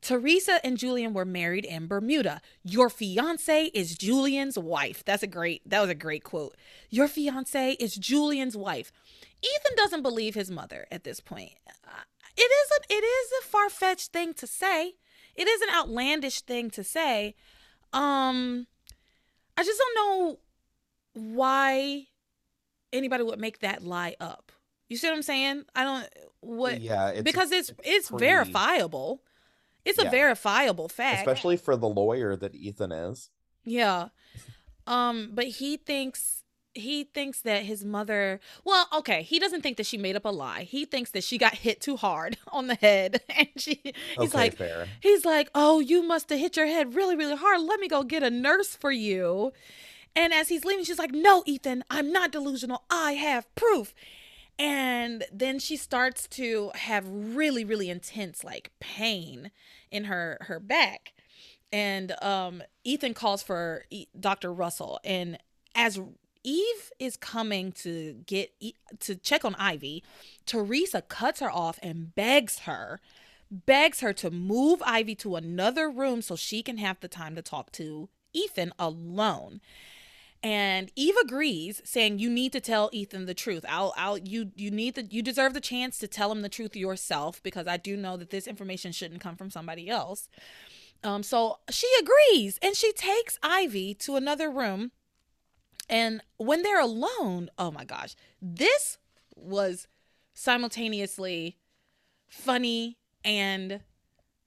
Theresa and Julian were married in Bermuda. Your fiance is Julian's wife. That's a great, that was a great quote. Your fiance is Julian's wife. Ethan doesn't believe his mother at this point. Uh, it is a, it is a far fetched thing to say it is an outlandish thing to say. Um, I just don't know why anybody would make that lie up. You see what I'm saying? I don't what yeah it's because it's it's pretty, verifiable. It's yeah. a verifiable fact. Especially for the lawyer that Ethan is. Yeah. Um, but he thinks he thinks that his mother well okay he doesn't think that she made up a lie. He thinks that she got hit too hard (laughs) on the head. (laughs) And she he's okay, like fair. he's like oh you must have hit your head really really hard. Let me go get a nurse for you. And as he's leaving she's like no ethan i'm not delusional. I have proof. And then she starts to have really really intense like pain in her her back. And um ethan calls for dr russell. And as Eve is coming to get to check on Ivy. Theresa cuts her off and begs her, begs her to move Ivy to another room so she can have the time to talk to Ethan alone. And Eve agrees, saying, "You need to tell Ethan the truth. I'll, I'll, you, you need the, you deserve the chance to tell him the truth yourself because I do know that this information shouldn't come from somebody else." Um, so she agrees, and she takes Ivy to another room and when they're alone, oh my gosh, this was simultaneously funny and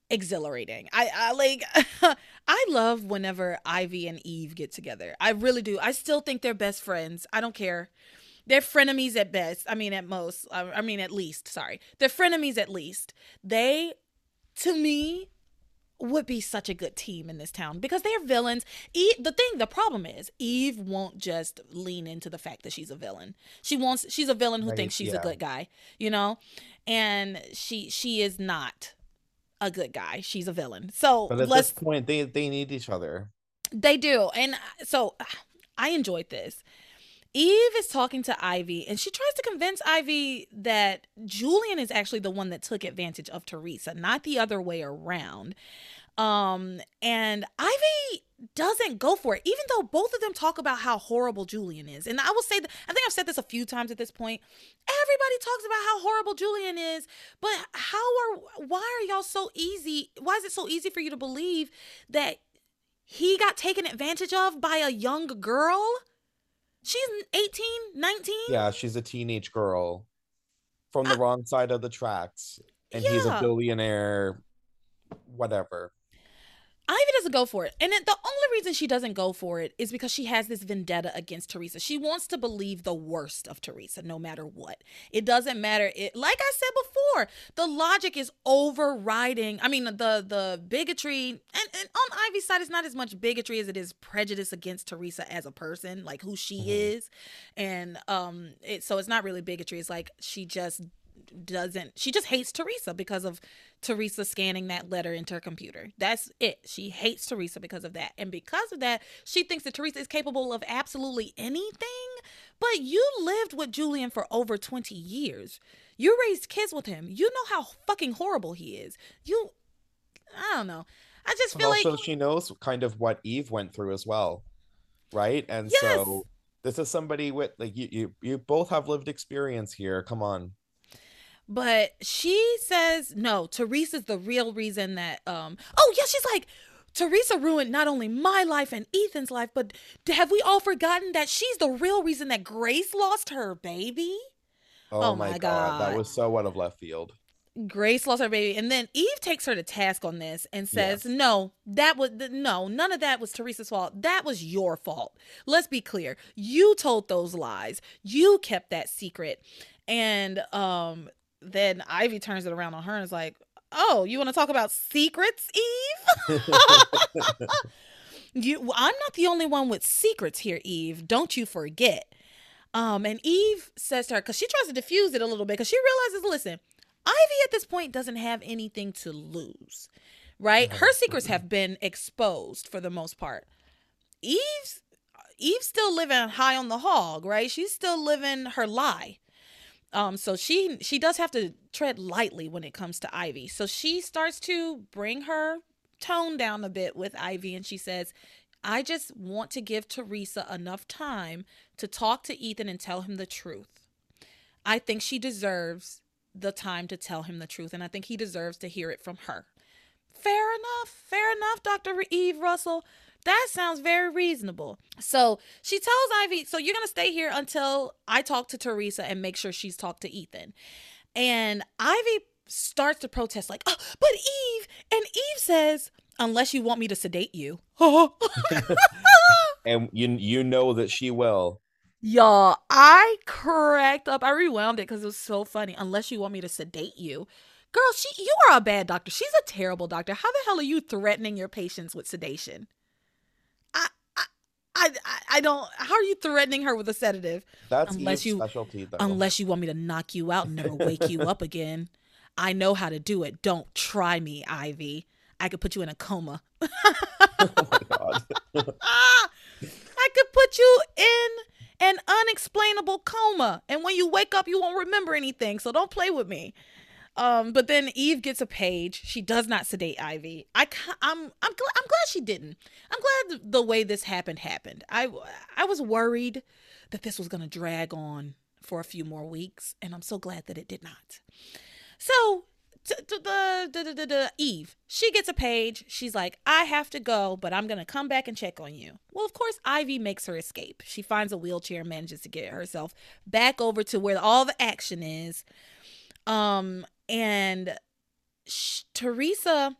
exhilarating. I, I like (laughs) I love whenever Ivy and Eve get together. I really do. I still think they're best friends. I don't care. They're frenemies at best. I mean at most. I mean at least, sorry. They're frenemies at least. They to me would be such a good team in this town because they're villains. Eve, the thing, the problem is Eve won't just lean into the fact that she's a villain. She wants she's a villain who right, thinks she's yeah. a good guy, you know, and she she is not a good guy. She's a villain. So but at this point, they they need each other. They do, and uh, so uh, I enjoyed this. Eve is talking to Ivy and she tries to convince Ivy that Julian is actually the one that took advantage of Theresa, not the other way around. Um, and Ivy doesn't go for it, even though both of them talk about how horrible Julian is. And I will say that I think I've said this a few times at this point. Everybody talks about how horrible Julian is, but how are why are y'all so easy? Why is it so easy for you to believe that he got taken advantage of by a young girl? She's 18, 19. Yeah, she's a teenage girl from the wrong side of the tracks. And yeah. he's a billionaire, whatever. Ivy doesn't go for it. And the only reason she doesn't go for it is because she has this vendetta against Theresa. She wants to believe the worst of Theresa no matter what. It doesn't matter. It like I said before, the logic is overriding. I mean, the the bigotry and, and on Ivy's side it's not as much bigotry as it is prejudice against Theresa as a person, like who she mm-hmm. is. And um it so it's not really bigotry. It's like she just doesn't she just hates Theresa because of Theresa scanning that letter into her computer. That's it. She hates Theresa because of that. And because of that, she thinks that Theresa is capable of absolutely anything. But you lived with Julian for over 20 years. You raised kids with him. You know how fucking horrible he is. You I don't know. I just feel also, like she knows kind of what Eve went through as well. Right? And yes. so this is somebody with like you, you you both have lived experience here. Come on. But she says no, Theresa's the real reason that um oh yeah, she's like Theresa ruined not only my life and Ethan's life, but have we all forgotten that she's the real reason that Grace lost her baby? Oh, oh my, god. god. That was so out of left field. Grace lost her baby, and then Eve takes her to task on this and says, yes. "No, that was no, none of that was Theresa's fault. That was your fault. Let's be clear. You told those lies. You kept that secret." And um, then Ivy turns it around on her and is like, "Oh, you want to talk about secrets, Eve?" (laughs) you, I'm not the only one with secrets here, Eve. Don't you forget. Um, and Eve says to her, because she tries to diffuse it a little bit, because she realizes, listen, Ivy at this point doesn't have anything to lose, right? Her secrets have been exposed for the most part. Eve's Eve's still living high on the hog, right? She's still living her lie. Um, so she she does have to tread lightly when it comes to Ivy. So she starts to bring her tone down a bit with Ivy, and she says, "I just want to give Theresa enough time to talk to Ethan and tell him the truth. I think she deserves the time to tell him the truth, and I think he deserves to hear it from her. Fair enough, fair enough, Dr. Eve Russell. That sounds very reasonable. So she tells Ivy, So you're going to stay here until I talk to Theresa and make sure she's talked to Ethan. And Ivy starts to protest, like, oh, but Eve. And Eve says, Unless you want me to sedate you. (laughs) and you, you know that she will. Y'all, I cracked up. I rewound it because it was so funny. Unless you want me to sedate you. Girl, she you are a bad doctor. She's a terrible doctor. How the hell are you threatening your patients with sedation? I I don't how are you threatening her with a sedative? That's unless you specialty though. Unless you want me to knock you out and never wake you up again. I know how to do it. Don't try me, Ivy. I could put you in a coma. oh my god. I could put you in an unexplainable coma. And when you wake up, you won't remember anything. So don't play with me. Um, but then Eve gets a page. She does not sedate Ivy. I, I'm, I'm, glad, I'm glad she didn't. I'm glad the way this happened happened. I, I was worried that this was gonna drag on for a few more weeks, and I'm so glad that it did not. So the, Eve, she gets a page. She's like, I have to go, but I'm going to come back and check on you. Well, of course, Ivy makes her escape. She finds a wheelchair and manages to get herself back over to where all the action is. Um, and sh- Theresa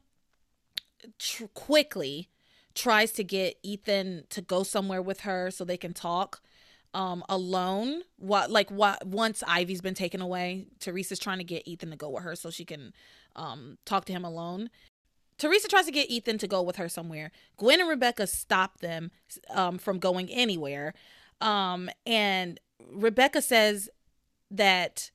tr- quickly tries to get Ethan to go somewhere with her so they can talk um alone. What like what once ivy's been taken away theresa's trying to get ethan to go with her so she can um talk to him alone. Theresa tries to get ethan to go with her somewhere. Gwen and rebecca stop them um from going anywhere. Um and rebecca says that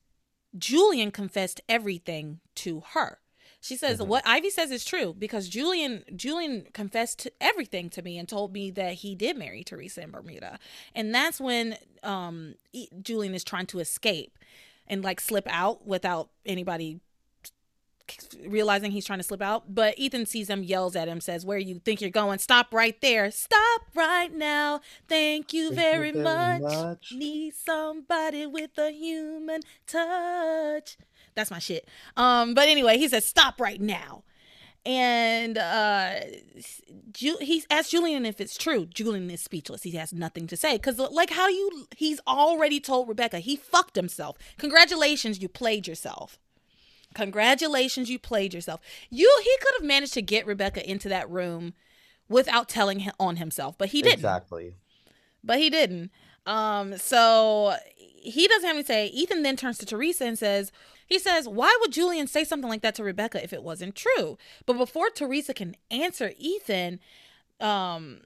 julian confessed everything to her she says mm-hmm. what Ivy says is true because Julian Julian confessed everything to me and told me that he did marry Theresa in Bermuda. And that's when um Julian is trying to escape and like slip out without anybody realizing he's trying to slip out. But Ethan sees him, yells at him, says, Where you think you're going? Stop right there. Stop right now. Thank you, Thank very, you very much. much. Need somebody with a human touch. That's my shit. Um, but anyway, he says, stop right now. And uh, Ju- he asked Julian if it's true. Julian is speechless. He has nothing to say because, like, how you he's already told Rebecca he fucked himself. Congratulations, you played yourself. Congratulations, you played yourself. You he could have managed to get Rebecca into that room without telling him on himself, but he didn't. Exactly. But he didn't. Um, so he doesn't have anything to say. Ethan then turns to Theresa and says, he says, Why would Julian say something like that to Rebecca if it wasn't true? But before Theresa can answer Ethan, um,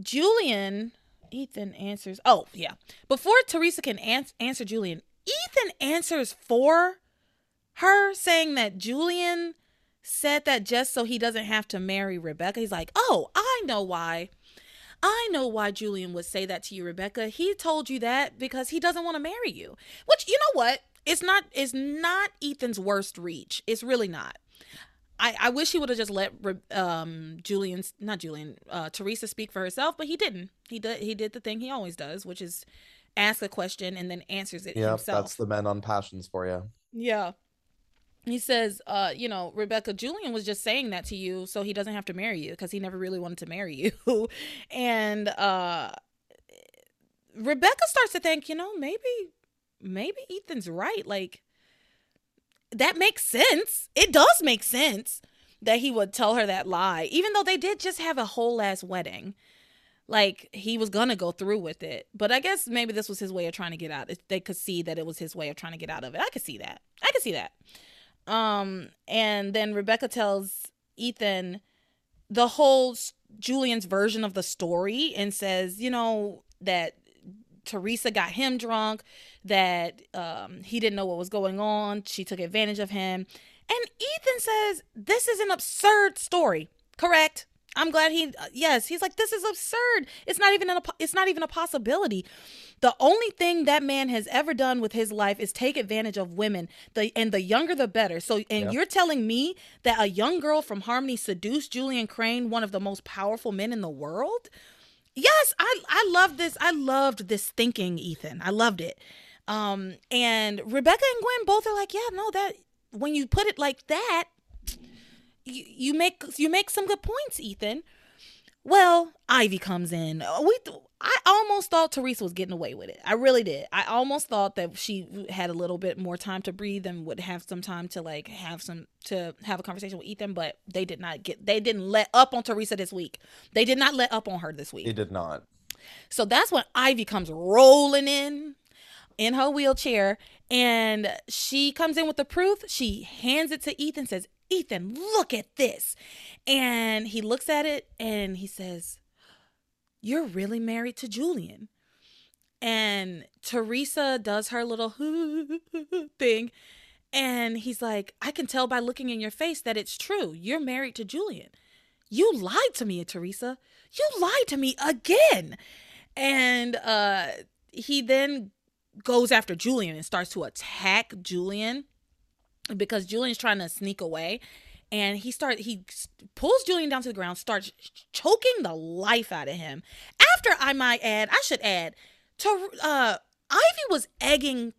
Julian, Ethan answers, Oh, yeah. Before Theresa can ans- answer Julian, Ethan answers for her, saying that Julian said that just so he doesn't have to marry Rebecca. He's like, Oh, I know why. I know why Julian would say that to you, Rebecca. He told you that because he doesn't want to marry you. Which you know what? It's not it's not Ethan's worst reach. It's really not. I, I wish he would have just let um Julian's not Julian uh Theresa speak for herself, but he didn't. He did he did the thing he always does, which is ask a question and then answers it yeah, himself. that's the men on passions for you. Yeah. He says, uh, you know, Rebecca, Julian was just saying that to you so he doesn't have to marry you because he never really wanted to marry you. (laughs) and uh Rebecca starts to think, you know, maybe maybe Ethan's right. Like that makes sense. It does make sense that he would tell her that lie, even though they did just have a whole ass wedding. Like he was gonna go through with it, but I guess maybe this was his way of trying to get out. They could see that it was his way of trying to get out of it. I could see that. I could see that. Um, and then Rebecca tells Ethan the whole Julian's version of the story and says, you know, that Theresa got him drunk, that um, he didn't know what was going on. She took advantage of him. And Ethan says, This is an absurd story. Correct. I'm glad he uh, yes, he's like this is absurd. It's not even a it's not even a possibility. The only thing that man has ever done with his life is take advantage of women. The and the younger the better. So and you're telling me that a young girl from Harmony seduced Julian Crane, one of the most powerful men in the world? Yes, I I love this. I loved this thinking, Ethan. I loved it. Um and Rebecca and Gwen both are like, "Yeah, no, that when you put it like that, you, you make you make some good points, Ethan. Well, Ivy comes in. Uh, we I almost thought Theresa was getting away with it. I really did. I almost thought that she had a little bit more time to breathe and would have some time to like have some to have a conversation with Ethan, but they did not get they didn't let up on Theresa this week. They did not let up on her this week. They did not. So that's when Ivy comes rolling in in her wheelchair and she comes in with the proof. She hands it to Ethan says, Ethan, look at this. And he looks at it and he says, You're really married to Julian. And Theresa does her little (laughs) thing. And he's like, I can tell by looking in your face that it's true. You're married to Julian. You lied to me, Theresa. You lied to me again. And uh he then goes after Julian and starts to attack Julian because Julian's trying to sneak away and he start he pulls Julian down to the ground, starts choking the life out of him. After I might add, I should add, to uh Ivy was egging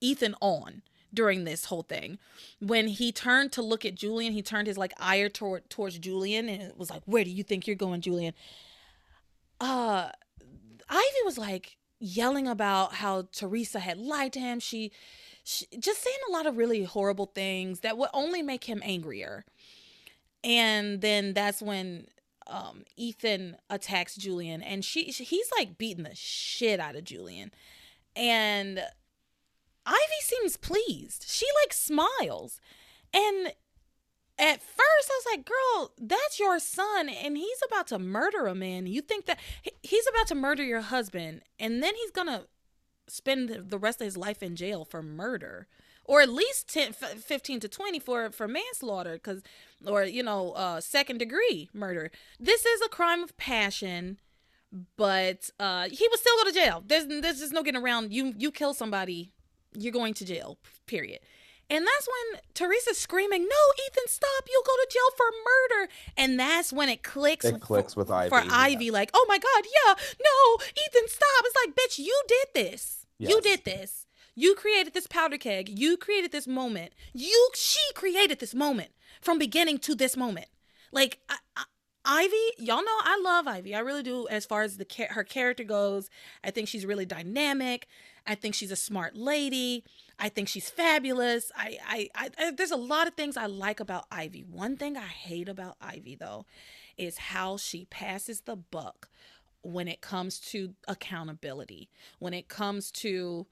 Ethan on during this whole thing. When he turned to look at Julian, he turned his like ire toward towards Julian and it was like, "Where do you think you're going, Julian?" Uh Ivy was like yelling about how Theresa had lied to him. She just saying a lot of really horrible things that would only make him angrier. And then that's when um, Ethan attacks Julian, and she he's like beating the shit out of Julian, and Ivy seems pleased. She like smiles, and at first I was like, "Girl, that's your son, and he's about to murder a man. You think that he's about to murder your husband, and then he's gonna spend the rest of his life in jail for murder or at least 10 15 to 20 for for manslaughter cuz or you know uh second degree murder. This is a crime of passion but uh he would still go to jail. There's there's just no getting around. You you kill somebody you're going to jail period and that's when Theresa's screaming, "No, Ethan, stop! You'll go to jail for murder!" And that's when it clicks. It clicks for, with Ivy for Ivy, like, "Oh my God, yeah, no, Ethan, stop!" It's like, "Bitch, you did this. Yes. You did this. You created this powder keg. You created this moment. You, she created this moment from beginning to this moment. Like, I, I, Ivy, y'all know I love Ivy. I really do. As far as the her character goes, I think she's really dynamic. I think she's a smart lady. I think she's fabulous. I, I, I, there's a lot of things I like about Ivy. One thing I hate about Ivy though is how she passes the buck when it comes to accountability. When it comes to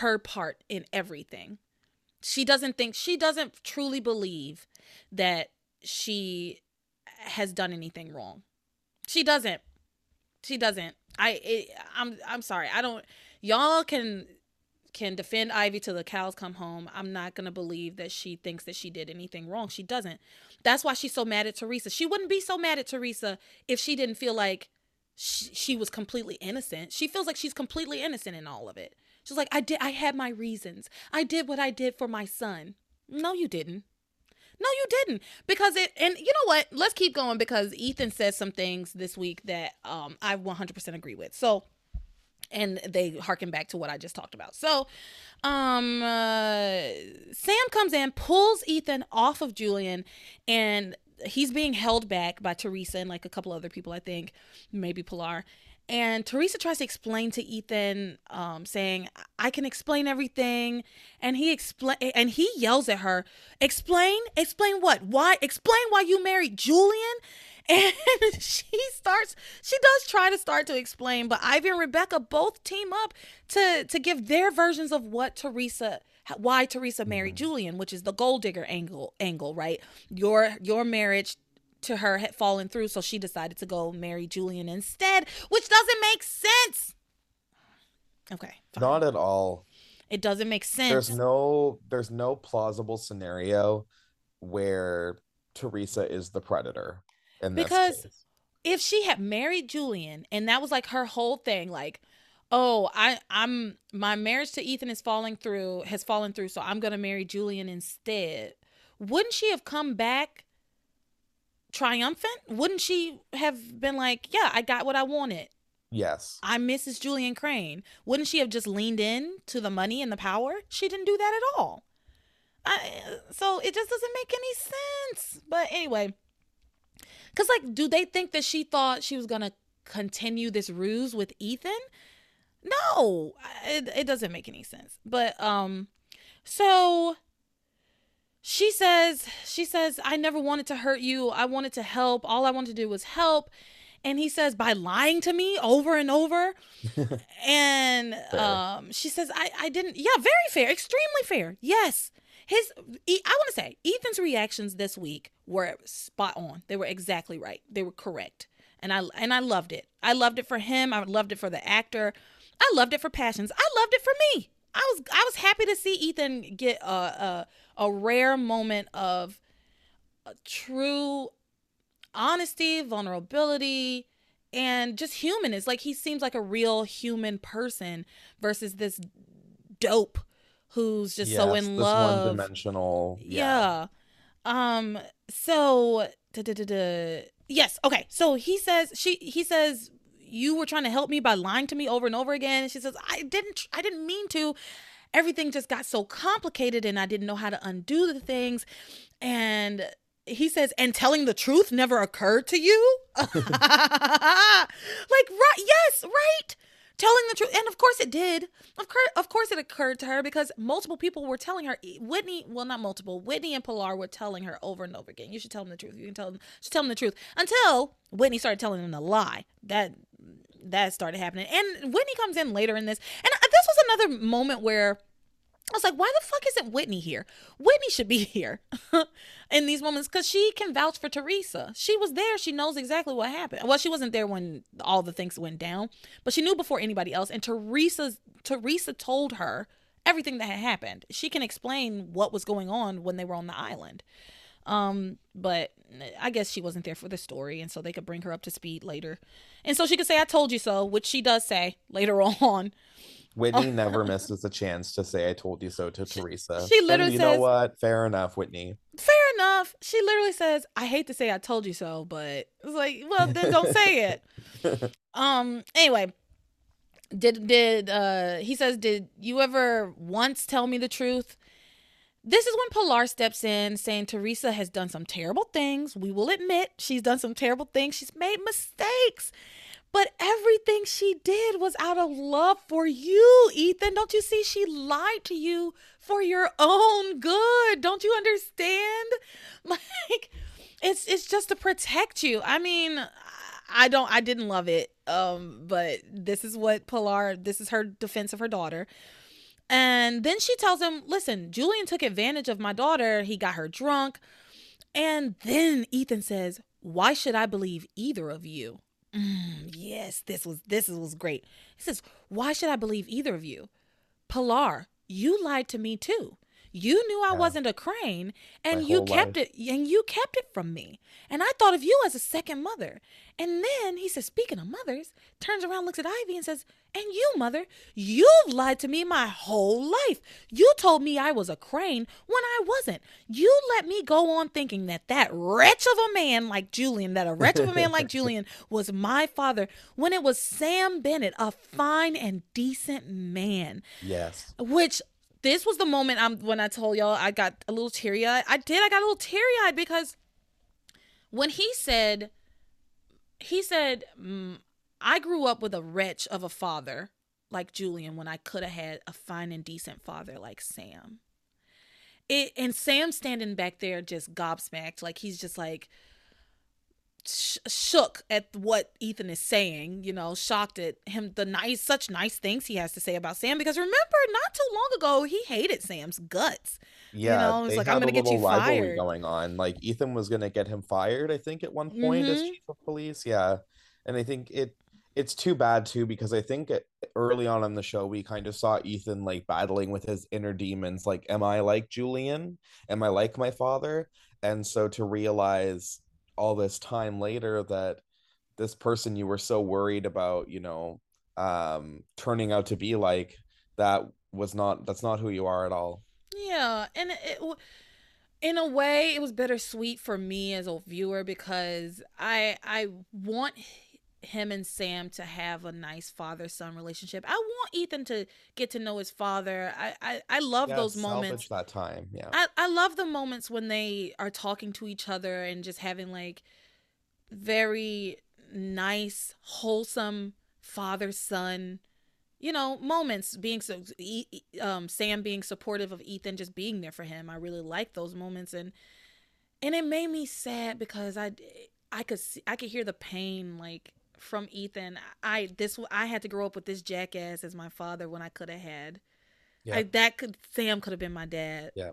her part in everything. She doesn't think she doesn't truly believe that she has done anything wrong. She doesn't. She doesn't. I it, I'm I'm sorry. I don't y'all can can defend Ivy till the cows come home. I'm not going to believe that she thinks that she did anything wrong. She doesn't. That's why she's so mad at Theresa. She wouldn't be so mad at Theresa if she didn't feel like she, she was completely innocent. She feels like she's completely innocent in all of it. She's like, I did I had my reasons. I did what I did for my son. No, you didn't. No, you didn't. Because it and you know what? Let's keep going because Ethan says some things this week that um I 100% agree with. So and they harken back to what I just talked about. So, um, uh, Sam comes in, pulls Ethan off of Julian, and he's being held back by Theresa and like a couple other people, I think, maybe Pilar. And Theresa tries to explain to Ethan, um, saying, "I can explain everything," and he explain and he yells at her, "Explain, explain what? Why? Explain why you married Julian?" (laughs) And she starts, she does try to start to explain, but Ivy and Rebecca both team up to to give their versions of what Theresa why Theresa married mm-hmm. Julian, which is the gold digger angle angle, right? Your your marriage to her had fallen through, so she decided to go marry Julian instead, which doesn't make sense. Okay. Fine. Not at all. It doesn't make sense. There's no there's no plausible scenario where Theresa is the predator because if she had married Julian and that was like her whole thing, like, oh, I I'm my marriage to Ethan is falling through, has fallen through, so I'm gonna marry Julian instead. Wouldn't she have come back triumphant? Wouldn't she have been like, yeah, I got what I wanted? Yes. I'm Mrs. Julian Crane. Wouldn't she have just leaned in to the money and the power? She didn't do that at all. I, so it just doesn't make any sense. But anyway, because, like, do they think that she thought she was to continue this ruse with Ethan? No, it, it doesn't make any sense. But, um, so she says, she says, I never wanted to hurt you. I wanted to help. All I wanted to do was help. And he says, by lying to me over and over. (laughs) and um, she says, I, I didn't. Yeah, very fair. Extremely fair. Yes his I want to say Ethan's reactions this week were spot on. They were exactly right. They were correct. And I and I loved it. I loved it for him. I loved it for the actor. I loved it for Passions. I loved it for me. I was I was happy to see Ethan get a a, a rare moment of uh, true honesty, vulnerability, and just human. It's like he seems like a real human person versus this dope who's just yes, so in love. One dimensional. Yeah. yeah. Um. So. Da, da, da, Yes. Okay. So he says she. He says you were trying to help me by lying to me over and over again. And she says I didn't. I didn't mean to. Everything just got so complicated, and I didn't know how to undo the things. And he says, and telling the truth never occurred to you? (laughs) like, right, yes, right telling the truth. And of course it did. Of course, of course it occurred to her because multiple people were telling her. Whitney, well, not multiple. Whitney and Pilar were telling her over and over again. You should tell them the truth. You can tell them. Should tell them the truth. Until Whitney started telling them the lie. That that started happening. And Whitney comes in later in this. And uh, this was another moment where I was like, why the fuck isn't Whitney here? Whitney should be (laughs) here (laughs) in these moments because she can vouch for Theresa. She was there. She knows exactly what happened. Well, she wasn't there when all the things went down, but she knew before anybody else. And Theresa's Theresa told her everything that had happened. She can explain what was going on when they were on the island. Um, but I guess she wasn't there for the story, and so they could bring her up to speed later. And so she could say, I told you so, which she does say later (laughs) on. Whitney never (laughs) misses a chance to say "I told you so" to Theresa. She literally and you says, know what? Fair enough, Whitney. Fair enough. She literally says, "I hate to say I told you so," but it's like, well, then don't say it. (laughs) um. Anyway, did did uh he says, did you ever once tell me the truth? This is when Pilar steps in saying Theresa has done some terrible things. We will admit she's done some terrible things. She's made mistakes. But everything she did was out of love for you, Ethan. Don't you see? She lied to you for your own good. Don't you understand? (laughs) Like, it's it's just to protect you. I mean, I don't I didn't love it. Um, but this is what Pilar, this is her defense of her daughter. And then she tells him, listen, Julian took advantage of my daughter. He got her drunk. And then Ethan says, why should I believe either of you? Mm, yes, this was this was great. He says, "Why should I believe either of you?" Pilar, you lied to me too. You knew I yeah. wasn't a crane and you kept life. it and you kept it from me. And I thought of you as a second mother. And then he says, speaking of mothers, turns around, looks at Ivy and says, And you, mother, you've lied to me my whole life. You told me I was a crane when I wasn't. You let me go on thinking that that wretch of a man like Julian, that a wretch of a man like (laughs) Julian was my father when it was Sam Bennett, a fine and decent man. Yes. Which this was the moment I'm when I told y'all I got a little teary eyed. I did. I got a little teary eyed because when he said, he said, mm, I grew up with a wretch of a father like Julian when I could have had a fine and decent father like Sam. It and Sam standing back there just gobsmacked, like he's just like, sh- shook at what Ethan is saying, you know, shocked at him the nice such nice things he has to say about Sam because remember not too long ago he hated Sam's guts. Yeah, you know, it's like I'm gonna get you fired. Going on, like Ethan was gonna get him fired, I think, at one point mm-hmm. as chief of police. Yeah, and I think it it's too bad too because I think early on in the show we kind of saw Ethan like battling with his inner demons. Like, am I like Julian? Am I like my father? And so to realize all this time later that this person you were so worried about you know um turning out to be like that was not that's not who you are at all. Yeah and it, in a way it was bittersweet for me as a viewer because i i want him and Sam to have a nice father son relationship. I want Ethan to get to know his father. I I, I love yeah, those moments. That time, yeah. I I love the moments when they are talking to each other and just having like very nice, wholesome father son, you know, moments. Being so, um, Sam being supportive of Ethan, just being there for him. I really like those moments, and and it made me sad because I I could see I could hear the pain like from Ethan. I this I had to grow up with this jackass as my father when I could have had. Yeah. I, that could Sam could have been my dad. Yeah.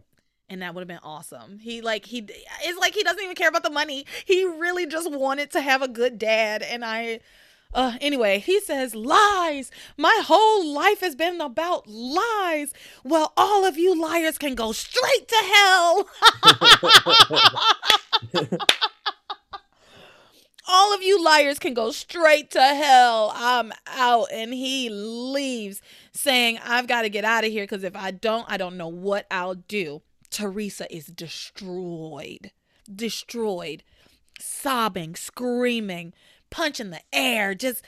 And that would have been awesome. He like he it's like he doesn't even care about the money. He really just wanted to have a good dad and I uh, anyway, he says, lies. My whole life has been about lies. Well, all of you liars can go straight to hell. (laughs) (laughs) (laughs) all of you liars can go straight to hell. I'm out. And he leaves saying, I've got to get out of here because if I don't, I don't know what I'll do. Theresa is destroyed, destroyed, sobbing, screaming, punching the air, just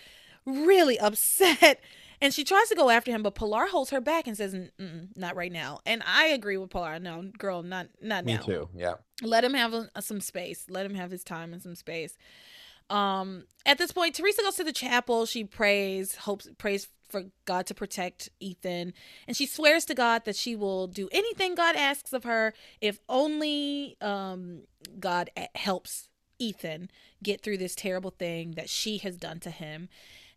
really upset. (laughs) And she tries to go after him, but Pilar holds her back and says, mm-, mm, "Not right now." And I agree with Pilar. No, girl, not not Me now. Me too. Yeah. Let him have a, some space. Let him have his time and some space. Um, at this point, Theresa goes to the chapel. She prays, hopes, prays for God to protect Ethan, and she swears to God that she will do anything God asks of her if only um, God helps Ethan get through this terrible thing that she has done to him.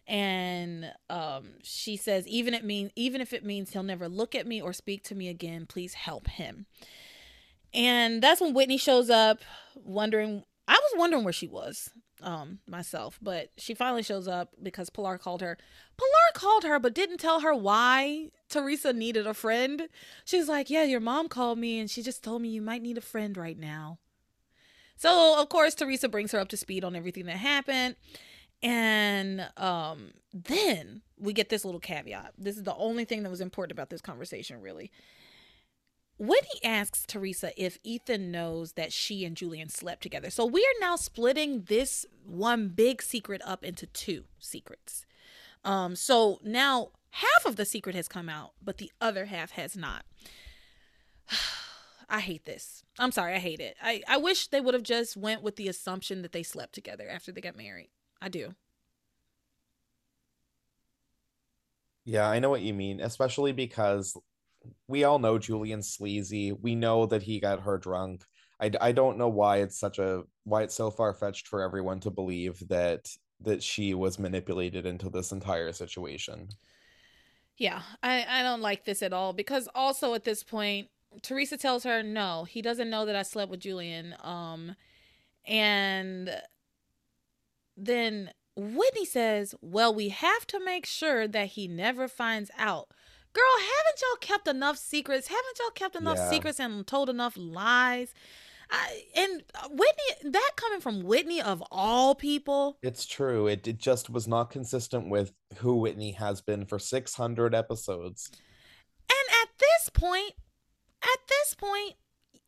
And um, she says, even it mean, even if it means he'll never look at me or speak to me again, please help him. And that's when Whitney shows up, wondering. I was wondering where she was um myself but she finally shows up because pilar called her. Pilar called her but didn't tell her why theresa needed a friend. She's like yeah your mom called me and she just told me you might need a friend right now. So of course theresa brings her up to speed on everything that happened and um then we get this little caveat. This is the only thing that was important about this conversation really when he asks Theresa if Ethan knows that she and Julian slept together. So we are now splitting this one big secret up into two secrets. Um, so now half of the secret has come out, but the other half has not. (sighs) I hate this. I'm sorry, I hate it. I, I wish they would have just went with the assumption that they slept together after they got married. I do. Yeah, I know what you mean, especially because we all know Julian's sleazy. We know that he got her drunk. I, I don't know why it's such a why it's so far fetched for everyone to believe that that she was manipulated into this entire situation. Yeah, I, I don't like this at all because also at this point, Theresa tells her no, he doesn't know that I slept with Julian. Um, and then Whitney says, Well, we have to make sure that he never finds out. Girl, haven't y'all kept enough secrets? Haven't y'all kept enough Yeah. secrets and told enough lies? I, and uh, Whitney, that coming from Whitney of all people, It's true. It, it just was not consistent with who Whitney has been for 600 episodes. And at this point, at this point,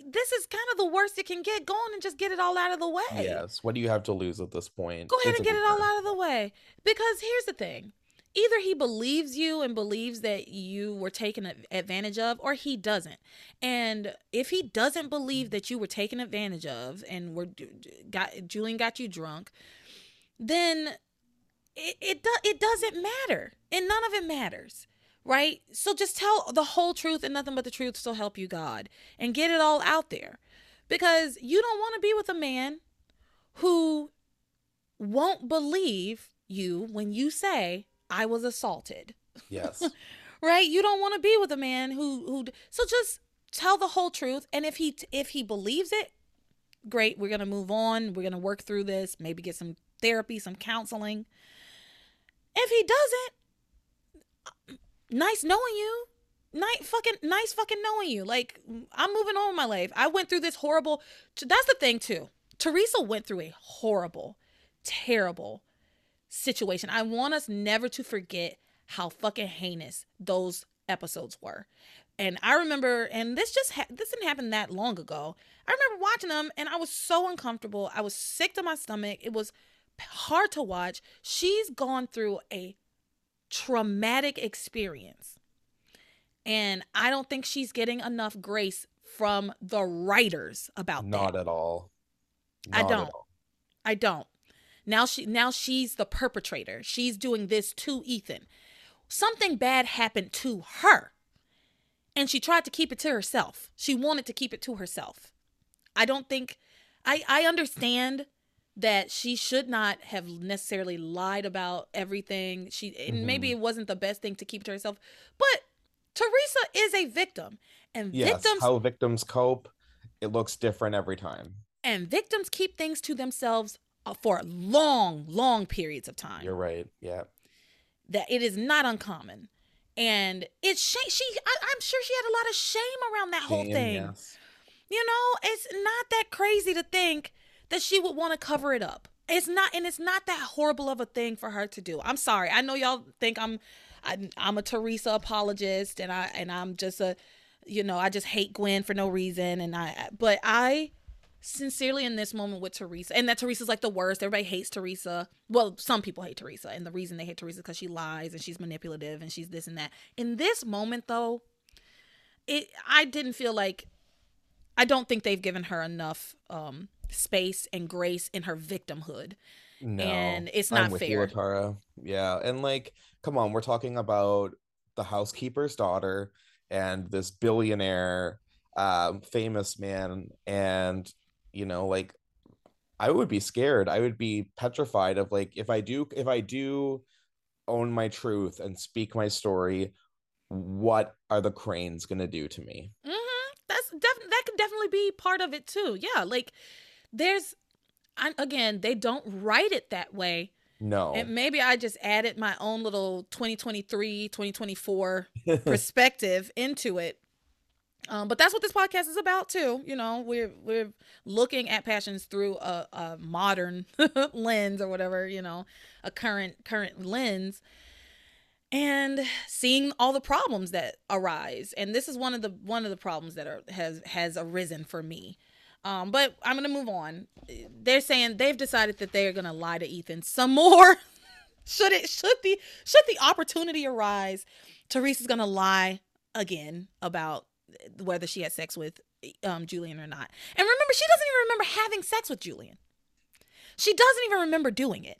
this is kind of the worst it can get. Go on and just get it all out of the way. Yes. What do you have to lose at this point? Go ahead It's and get it all out of the way. Because here's the thing. Either he believes you and believes that you were taken advantage of, or he doesn't. And if he doesn't believe that you were taken advantage of and were got Julian got you drunk, then it it, do, it doesn't matter, and none of it matters, right? So just tell the whole truth and nothing but the truth. So help you God, and get it all out there, because you don't want to be with a man who won't believe you when you say I was assaulted, Yes. (laughs) right? You don't want to be with a man who who. So just tell the whole truth, and if he if he believes it, great. We're gonna move on. We're gonna work through this. Maybe get some therapy, some counseling. If he doesn't, uh, nice knowing you. Nice fucking nice fucking knowing you. Like I'm moving on with my life. I went through this horrible. That's the thing too. Theresa went through a horrible, terrible situation. I want us never to forget how fucking heinous those episodes were. And I remember, and this just ha- this didn't happen that long ago. I remember watching them, and I was so uncomfortable. I was sick to my stomach. It was hard to watch. She's gone through a traumatic experience, and I don't think she's getting enough grace from the writers about Not that. Not at all. I Not at don't. I don't. Now she now she's the perpetrator. She's doing this to Ethan. Something bad happened to her. And she tried to keep it to herself. She wanted to keep it to herself. I don't think I I understand that she should not have necessarily lied about everything. She and mm-hmm. maybe it wasn't the best thing to keep to herself, but Theresa is a victim. And Yes. victims How victims cope, it looks different every time. and victims keep things to themselves Uh, for long, long periods of time. You're right. Yeah. that it is not uncommon, and it's shame. She, I, I'm sure she had a lot of shame around that whole thing. yes. You know, it's not that crazy to think that she would want to cover it up. It's not, and it's not that horrible of a thing for her to do. I'm sorry. I know y'all think I'm, I, I'm a Theresa apologist, and I and I'm just a, you know, I just hate Gwen for no reason, and I, but I sincerely in this moment with Theresa, and that Theresa's like the worst. Everybody hates Theresa. Well, some people hate Theresa, and the reason they hate Theresa is because she lies and she's manipulative and she's this and that. In this moment, though, it I didn't feel like I don't think they've given her enough um space and grace in her victimhood. No. And it's not fair. You, Tara. Yeah. And like, come on, we're talking about the housekeeper's daughter and this billionaire, um, famous man. And, you know, like, I would be scared. I would be petrified of like, if I do, if I do own my truth and speak my story, what are the cranes going to do to me? Mm-hmm. That's def- that could definitely be part of it too. Yeah, like there's, I, again, they don't write it that way, No. and maybe I just added my own little 2023, 2024 (laughs) perspective into it. Um, but that's what this podcast is about too. You know, we're we're looking at passions through a, a modern (laughs) lens or whatever. You know, a current current lens, and seeing all the problems that arise. And this is one of the one of the problems that are has has arisen for me. Um, but I'm gonna move on. They're saying they've decided that they are gonna lie to Ethan some more. (laughs) should it should the should the opportunity arise, Theresa's gonna lie again about whether she had sex with um, Julian or not. And remember, she doesn't even remember having sex with Julian. She doesn't even remember doing it.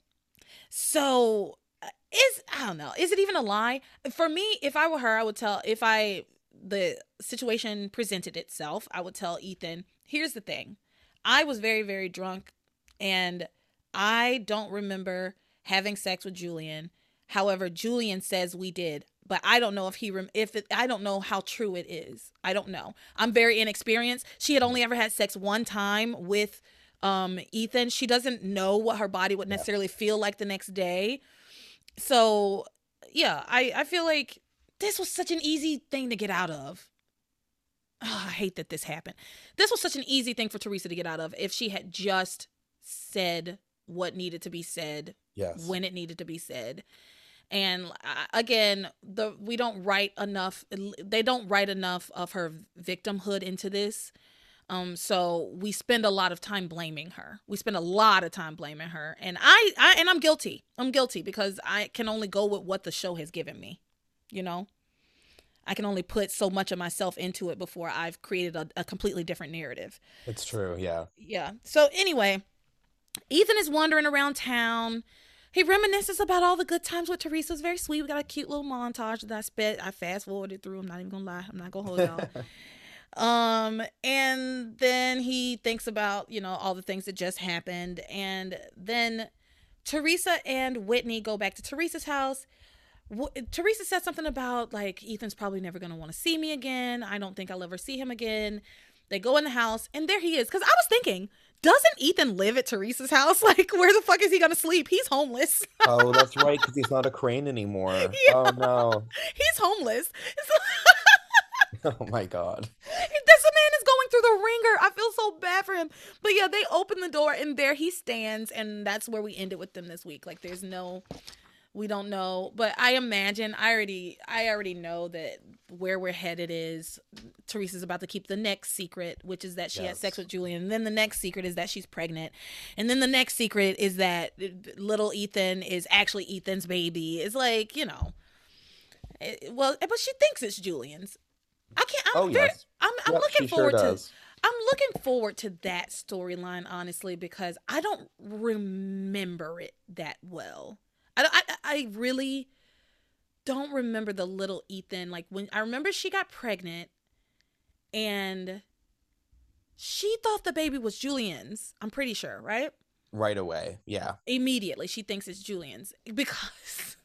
So uh, is I don't know. Is it even a lie? For me, if I were her, I would tell if I the situation presented itself, I would tell Ethan, here's the thing. I was very, very drunk and I don't remember having sex with Julian. However, Julian says we did, but I don't know if he rem- if it, I don't know how true it is. I don't know. I'm very inexperienced. She had only ever had sex one time with um Ethan. She doesn't know what her body would necessarily yeah. feel like the next day. So, yeah, I I feel like this was such an easy thing to get out of. Oh, I hate that this happened. This was such an easy thing for Theresa to get out of if she had just said what needed to be said yes. when it needed to be said. And uh, again, the we don't write enough. They don't write enough of her victimhood into this. Um, so we spend a lot of time blaming her. We spend a lot of time blaming her, and I, I, and I'm guilty. I'm guilty because I can only go with what the show has given me. You know, I can only put so much of myself into it before I've created a, a completely different narrative. It's true. Yeah. Yeah. So anyway, Ethan is wandering around town. He reminisces about all the good times with Theresa. It's very sweet. We got a cute little montage that I spit. I fast forwarded through. I'm not even gonna lie. I'm not gonna hold y'all. (laughs) um, and then he thinks about you know all the things that just happened, and then Theresa and Whitney go back to Theresa's house. Theresa said something about like Ethan's probably never gonna want to see me again. I don't think I'll ever see him again. They go in the house, and there he is. Because I was thinking, doesn't Ethan live at Theresa's house? (laughs) Like, where the fuck is he gonna sleep? He's homeless. (laughs) oh, that's right, because he's not a crane anymore. (laughs) Yeah. Oh no, he's homeless. oh my god. This man is going through the wringer. I feel so bad for him. But yeah, they open the door and there he stands, and that's where we end it with them this week. Like, there's no we don't know but i imagine i already i already know that where we're headed is theresa's about to keep the next secret which is that she yes. had sex with julian and then the next secret is that she's pregnant and then the next secret is that little ethan is actually ethan's baby it's like you know it, well but she thinks it's julian's i can't i'm, oh, very, yes. I'm, I'm yep, looking forward sure to I'm looking forward to that storyline, honestly, because I don't remember it that well. I, I, I really don't remember the little Ethan. Like when I remember she got pregnant and she thought the baby was Julian's. I'm pretty sure, right? Right away. Yeah. Immediately she thinks it's Julian's because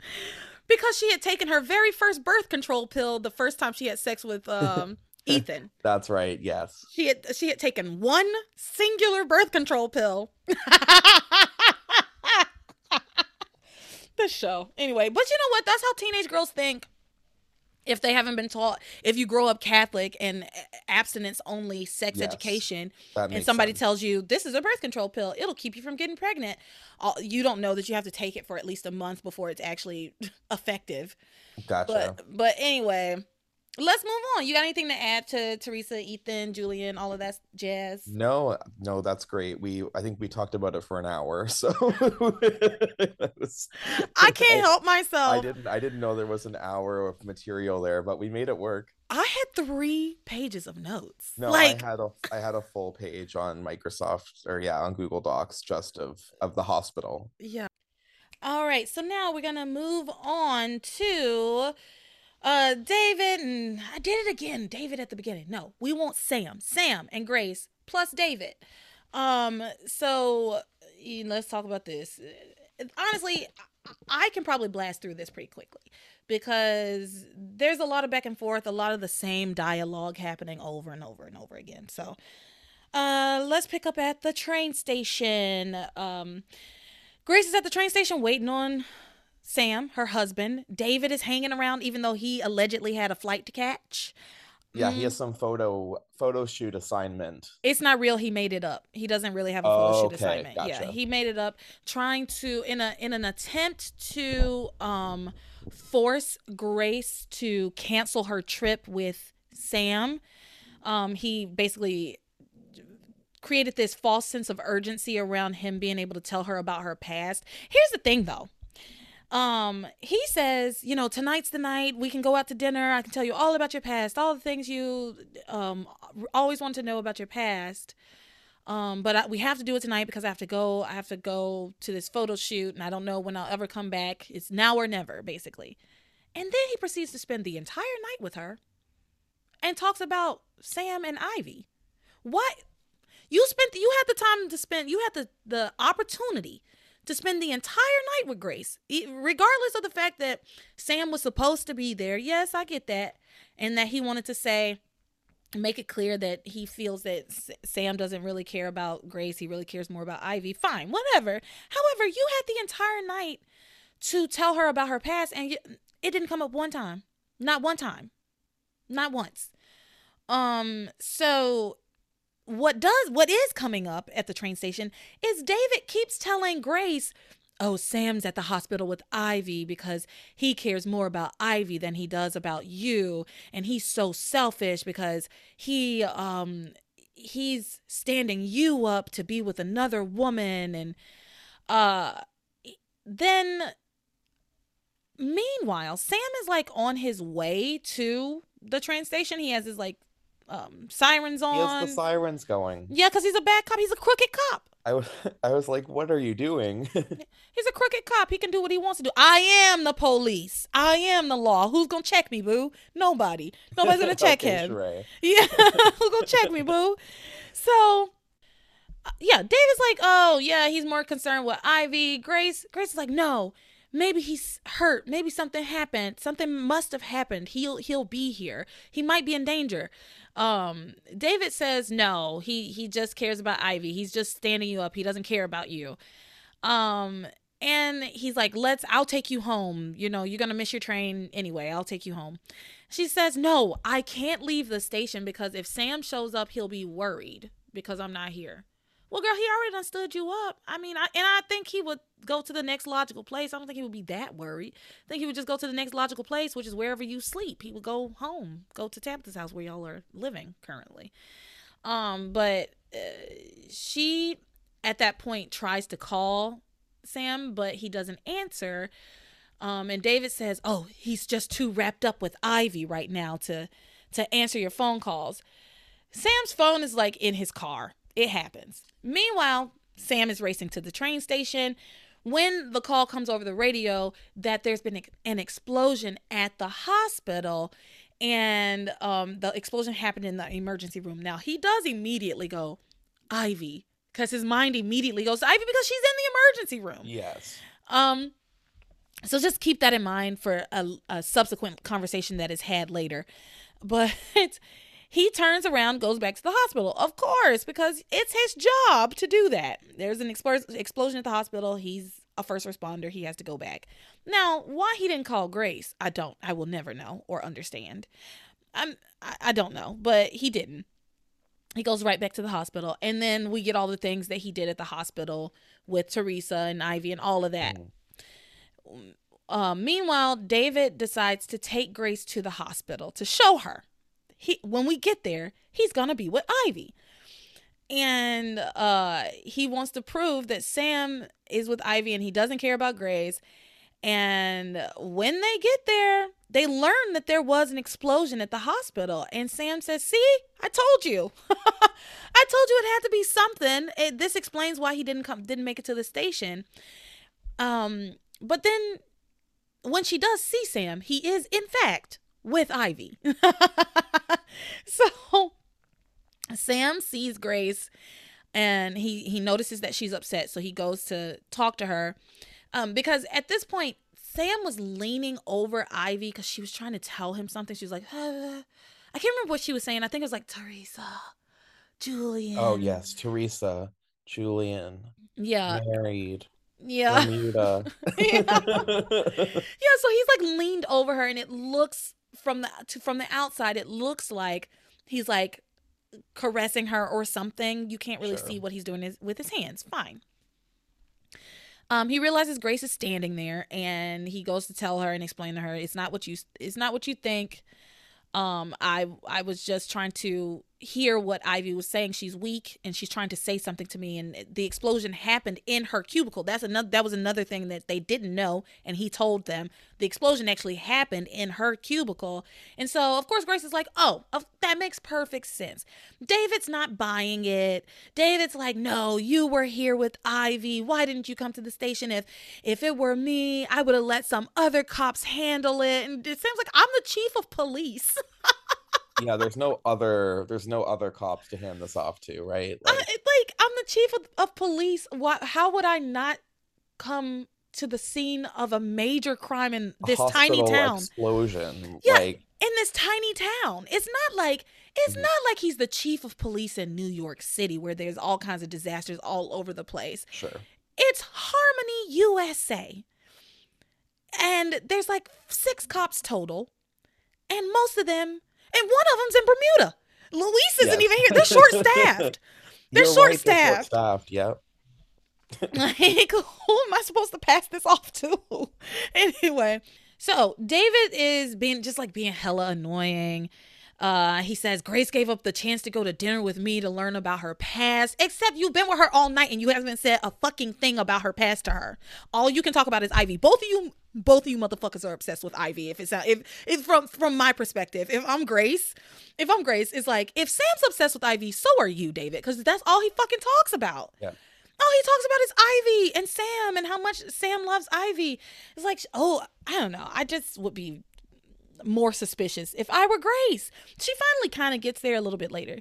(laughs) because she had taken her very first birth control pill the first time she had sex with um (laughs) Ethan. That's right. Yes. She had she had taken one singular birth control pill. (laughs) the show. Anyway, but you know what? That's how teenage girls think. If they haven't been taught, if you grow up Catholic and abstinence only sex yes, education, and somebody sense. tells you this is a birth control pill, it'll keep you from getting pregnant. You don't know that you have to take it for at least a month before it's actually (laughs) effective. Gotcha. But, but anyway, let's move on. You got anything to add to Theresa, Ethan, Julian, all of that jazz? No, no, that's great. We I think we talked about it for an hour, (laughs) so was, I can't I, help myself. I didn't I didn't know there was an hour of material there, but we made it work. I had three pages of notes. No, like... I had a I had a full page on Microsoft or yeah, on Google Docs just of of the hospital. Yeah. All right, so now we're gonna move on to uh David and I did it again. David at the beginning. No, we want Sam. Sam and Grace plus David. Um so let's talk about this. Honestly, I can probably blast through this pretty quickly because there's a lot of back and forth, a lot of the same dialogue happening over and over and over again. So, uh let's pick up at the train station. Um Grace is at the train station waiting on Sam, her husband. David is hanging around even though he allegedly had a flight to catch. Yeah, mm. he has some photo photo shoot assignment. It's not real. He made it up. He doesn't really have a photo shoot assignment. Gotcha. Yeah, he made it up, trying to in a in an attempt to um force Grace to cancel her trip with Sam. Um, he basically created this false sense of urgency around him being able to tell her about her past. Here's the thing, though um he says you know tonight's the night. We can go out to dinner. I can tell you all about your past all the things you um always want to know about your past. Um but I, we have to do it tonight because i have to go i have to go to this photo shoot and i don't know when i'll ever come back. It's now or never basically. And then he proceeds to spend the entire night with her and talks about sam and ivy. What? You spent you had the time to spend you had the the opportunity to spend the entire night with Grace, regardless of the fact that Sam was supposed to be there. Yes, I get that. And that he wanted to say, make it clear that he feels that Sam doesn't really care about Grace. He really cares more about Ivy. Fine, whatever. However, you had the entire night to tell her about her past, and it didn't come up one time. Not one time. Not once. Um, so what does what is coming up at the train station is David keeps telling Grace, "Oh, Sam's at the hospital with Ivy because he cares more about Ivy than he does about you, and he's so selfish because he um he's standing you up to be with another woman. And uh then meanwhile sam is like on his way to the train station. He has his like um, sirens on. He has the sirens going. Yeah, because he's a bad cop. He's a crooked cop. I was, (laughs) I was like, what are you doing? (laughs) he's a crooked cop. He can do what he wants to do. I am the police. I am the law. Who's gonna check me, boo? Nobody. Nobody's gonna (laughs) check okay, him. Sheree. Yeah, who's gonna check me, boo? So, uh, yeah, David's like, oh yeah, he's more concerned with Ivy. Grace, Grace is like, no, maybe he's hurt. Maybe something happened. Something must have happened. He'll he'll be here. He might be in danger. Um, David says no. He he just cares about Ivy. He's just standing you up. He doesn't care about you. Um, and he's like, "Let's. I'll take you home. You know, you're gonna miss your train anyway. I'll take you home." She says, "No, I can't leave the station because if Sam shows up, he'll be worried because I'm not here." Well, girl, he already done stood you up. I mean, I, and I think he would go to the next logical place. I don't think he would be that worried. I think he would just go to the next logical place, which is wherever you sleep. He would go home, go to Tabitha's house where y'all are living currently. Um, but uh, she at that point tries to call Sam, but he doesn't answer. Um, and David says, "Oh, he's just too wrapped up with Ivy right now to to answer your phone calls." Sam's phone is like in his car. It happens. Meanwhile, Sam is racing to the train station when the call comes over the radio that there's been an explosion at the hospital and um, the explosion happened in the emergency room. Now, he does immediately go, Ivy, because his mind immediately goes Ivy because she's in the emergency room. Yes. Um, so just keep that in mind for a, a subsequent conversation that is had later. But (laughs) he turns around, goes back to the hospital, of course, because it's his job to do that. There's an explosion at the hospital. He's a first responder. He has to go back. Now, why he didn't call Grace, I don't, I will never know or understand. I'm, I, I don't know, but he didn't. He goes right back to the hospital. And then we get all the things that he did at the hospital with Theresa and Ivy and all of that. Mm. Uh, meanwhile, David decides to take Grace to the hospital to show her he when we get there, he's gonna be with Ivy. And uh he wants to prove that Sam is with Ivy and he doesn't care about Grace. And when they get there, they learn that there was an explosion at the hospital. And Sam says, See, I told you. (laughs) I told you it had to be something. It, this explains why he didn't come didn't make it to the station. Um, but then when she does see Sam, he is in fact with Ivy. (laughs) so Sam sees Grace and he he notices that she's upset, so he goes to talk to her. Um, because at this point, Sam was leaning over Ivy because she was trying to tell him something. She was like, uh, I can't remember what she was saying. I think it was like Theresa, Julian. Oh yes, Theresa, Julian. Yeah, married. Yeah. (laughs) yeah. (laughs) yeah. So he's like leaned over her, and it looks from the to, from the outside it looks like he's like caressing her or something. You can't really sure. see what he's doing his, with his hands. Fine. Um, he realizes Grace is standing there, and he goes to tell her and explain to her, "It's not what you. It's not what you think. Um, I I was just trying to hear what Ivy was saying. She's weak and she's trying to say something to me. And the explosion happened in her cubicle. That's another. That was another thing that they didn't know, and he told them the explosion actually happened in her cubicle. And so, of course, Grace is like, "Oh, that makes perfect sense." David's not buying it. David's like, "No, you were here with Ivy. Why didn't you come to the station? If if it were me, I would have let some other cops handle it." And it seems like I'm the chief of police. (laughs) yeah, there's no other there's no other cops to hand this off to, right? Like, uh, like I'm the chief of, of police. What? How would I not come to the scene of a major crime in this tiny town? Explosion. Yeah, like, in this tiny town. It's not like it's mm-hmm. not like he's the chief of police in New York City where there's all kinds of disasters all over the place. Sure. It's Harmony USA. And there's like six cops total. And most of them and one of them's in Bermuda. Luis isn't even here. They're short staffed. (laughs) They're short staffed. staffed. Yep. (laughs) (laughs) like, who am I supposed to pass this off to? anyway, so David is being just like being hella annoying. Uh, he says Grace gave up the chance to go to dinner with me to learn about her past. Except you've been with her all night and you haven't said a fucking thing about her past to her. All you can talk about is Ivy. Both of you, both of you motherfuckers are obsessed with Ivy. If it's not, if if from from my perspective, if I'm Grace, if I'm Grace, it's like if Sam's obsessed with Ivy, so are you, David, because that's all he fucking talks about. Yeah. All he talks about is Ivy and Sam and how much Sam loves Ivy. It's like, oh, I don't know. I just would be more suspicious if I were Grace. She finally kind of gets there a little bit later.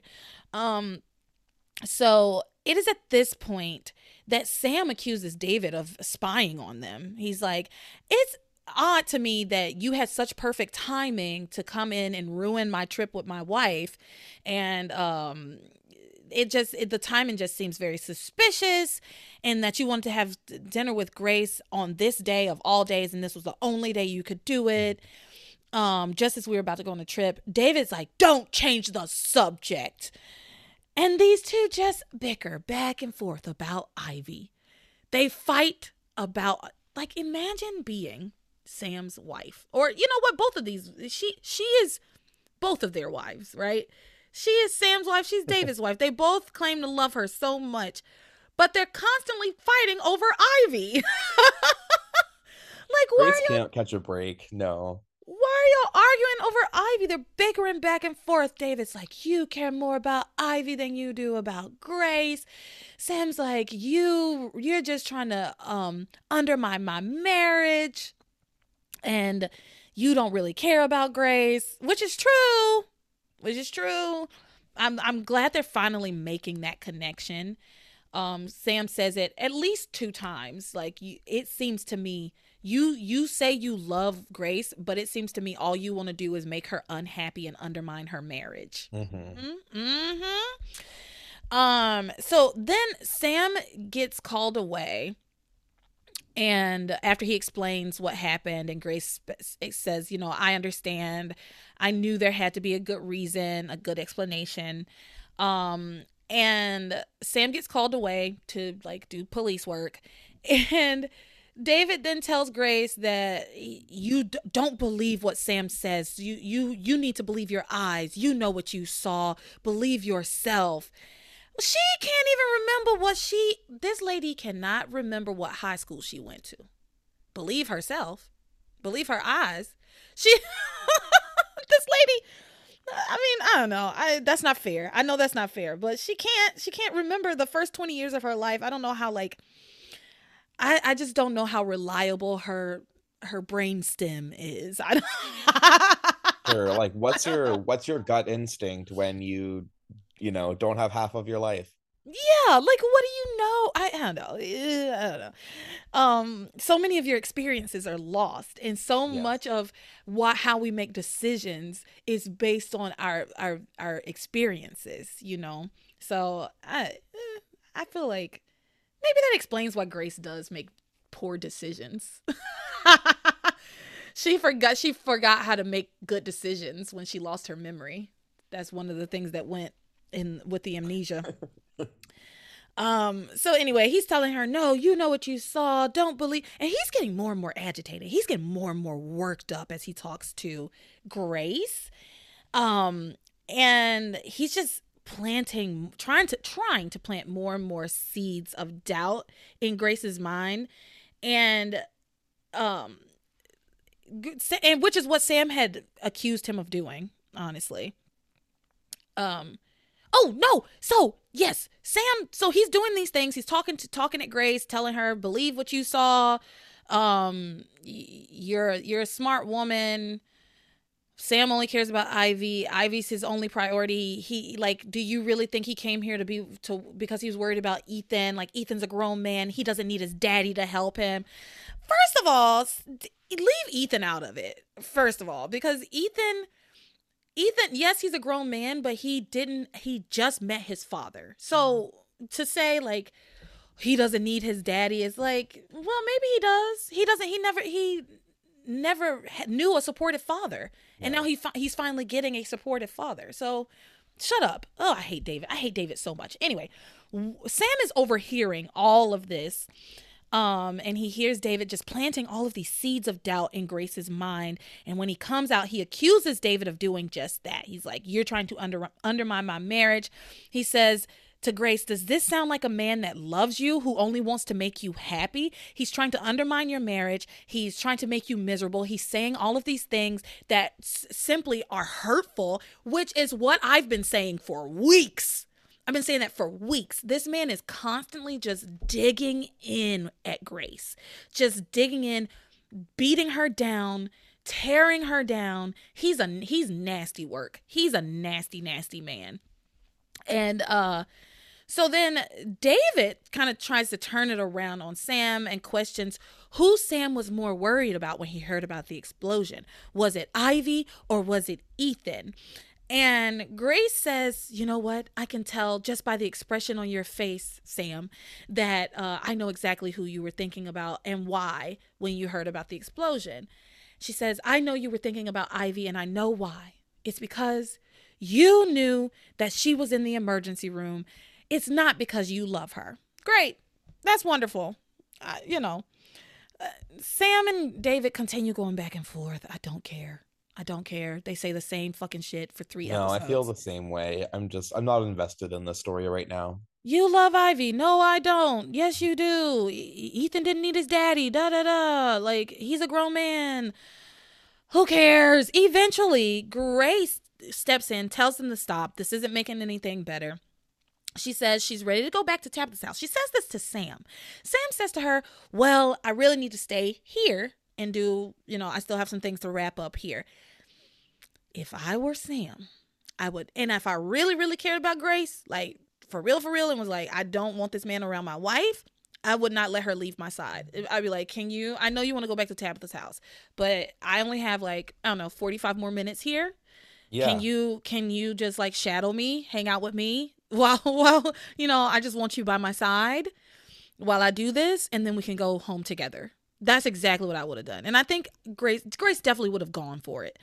Um, so it is at this point that Sam accuses David of spying on them. He's like, it's odd to me that you had such perfect timing to come in and ruin my trip with my wife and um it just it, the timing just seems very suspicious and that you wanted to have dinner with grace on this day of all days and this was the only day you could do it um, just as we were about to go on a trip, David's like, don't change the subject. And these two just bicker back and forth about Ivy. They fight about like imagine being Sam's wife. Or you know what, both of these she she is both of their wives, right? She is Sam's wife, she's (laughs) David's wife. They both claim to love her so much, but they're constantly fighting over Ivy. (laughs) like why Grace can't catch a break. No why are y'all arguing over Ivy? They're bickering back and forth. David's like, You care more about Ivy than you do about Grace. Sam's like, You you're just trying to um undermine my marriage. And you don't really care about Grace, which is true. Which is true. I'm I'm glad they're finally making that connection. Um, Sam says it at least two times. Like you, it seems to me you you say you love grace but it seems to me all you want to do is make her unhappy and undermine her marriage mm-hmm. Mm-hmm. um so then sam gets called away and after he explains what happened and grace says you know i understand i knew there had to be a good reason a good explanation um and sam gets called away to like do police work (laughs) and David then tells Grace that you d- don't believe what Sam says. You you you need to believe your eyes. You know what you saw. Believe yourself. She can't even remember what she this lady cannot remember what high school she went to. Believe herself. Believe her eyes. She (laughs) this lady I mean, I don't know. I that's not fair. I know that's not fair, but she can't she can't remember the first 20 years of her life. I don't know how like I I just don't know how reliable her her brain stem is. (laughs) I don't sure. (laughs) Like what's your what's your gut instinct when you you know don't have half of your life? Yeah, like what do you know? I, I don't know. Eh, I don't know. Um, so many of your experiences are lost, and so yes. much of what how we make decisions is based on our our our experiences. You know, so I eh, I feel like maybe that explains why Grace does make poor decisions. (laughs) she forgot she forgot how to make good decisions when she lost her memory. That's one of the things that went in with the amnesia. (laughs) um so anyway, he's telling her, "No, you know what you saw. Don't believe." And he's getting more and more agitated. He's getting more and more worked up as he talks to Grace. Um and he's just planting trying to trying to plant more and more seeds of doubt in Grace's mind. And um and which is what Sam had accused him of doing honestly. Um oh no so yes Sam so he's doing these things. He's talking to talking at Grace telling her believe what you saw. Um you're you're a smart woman Sam only cares about Ivy. Ivy's his only priority. He like, do you really think he came here to be to because he was worried about Ethan? Like Ethan's a grown man. He doesn't need his daddy to help him. First of all, leave Ethan out of it. First of all, because Ethan Ethan, yes, he's a grown man, but he didn't he just met his father. So mm-hmm. to say like he doesn't need his daddy is like, well, maybe he does. He doesn't he never he never knew a supportive father, and now he fi- he's finally getting a supportive father. So, shut up. Oh, I hate David. I hate David so much. Anyway, Sam is overhearing all of this. Um, and he hears David just planting all of these seeds of doubt in Grace's mind. And when he comes out, he accuses David of doing just that. He's like, You're trying to under- undermine my marriage. He says, to Grace, does this sound like a man that loves you who only wants to make you happy? He's trying to undermine your marriage. He's trying to make you miserable. He's saying all of these things that s- simply are hurtful, which is what I've been saying for weeks. I've been saying that for weeks. This man is constantly just digging in at Grace, just digging in, beating her down, tearing her down. He's a he's nasty work. He's a nasty nasty man. And uh so then David kind of tries to turn it around on Sam and questions who Sam was more worried about when he heard about the explosion. Was it Ivy or was it Ethan? And Grace says, You know what? I can tell just by the expression on your face, Sam, that uh, I know exactly who you were thinking about and why when you heard about the explosion. She says, I know you were thinking about Ivy and I know why. It's because you knew that she was in the emergency room it's not because you love her. Great. That's wonderful. Uh, you know, uh, Sam and David continue going back and forth. I don't care. I don't care. They say the same fucking shit for three no, episodes. I feel the same way. I'm just I'm not invested in the story right now. You love Ivy. No, I don't. Yes, you do. Ethan didn't need his daddy. Da da da. Like he's a grown man. Who cares? Eventually, Grace steps in, tells them to stop. This isn't making anything better she says she's ready to go back to Tabitha's house. She says this to Sam. Sam says to her, Well, I really need to stay here and do, you know, I still have some things to wrap up here. If I were Sam, I would, and if I really, really cared about Grace, like for real, for real, and was like, I don't want this man around my wife, I would not let her leave my side. I'd be like, Can you, I know you want to go back to Tabitha's house, but I only have like, I don't know, 45 more minutes here. Yeah. Can you can you just like shadow me, hang out with me, (laughs) while while you know i just want you by my side while i do this and then we can go home together. That's exactly what i would have done. And i think grace grace definitely would have gone for it.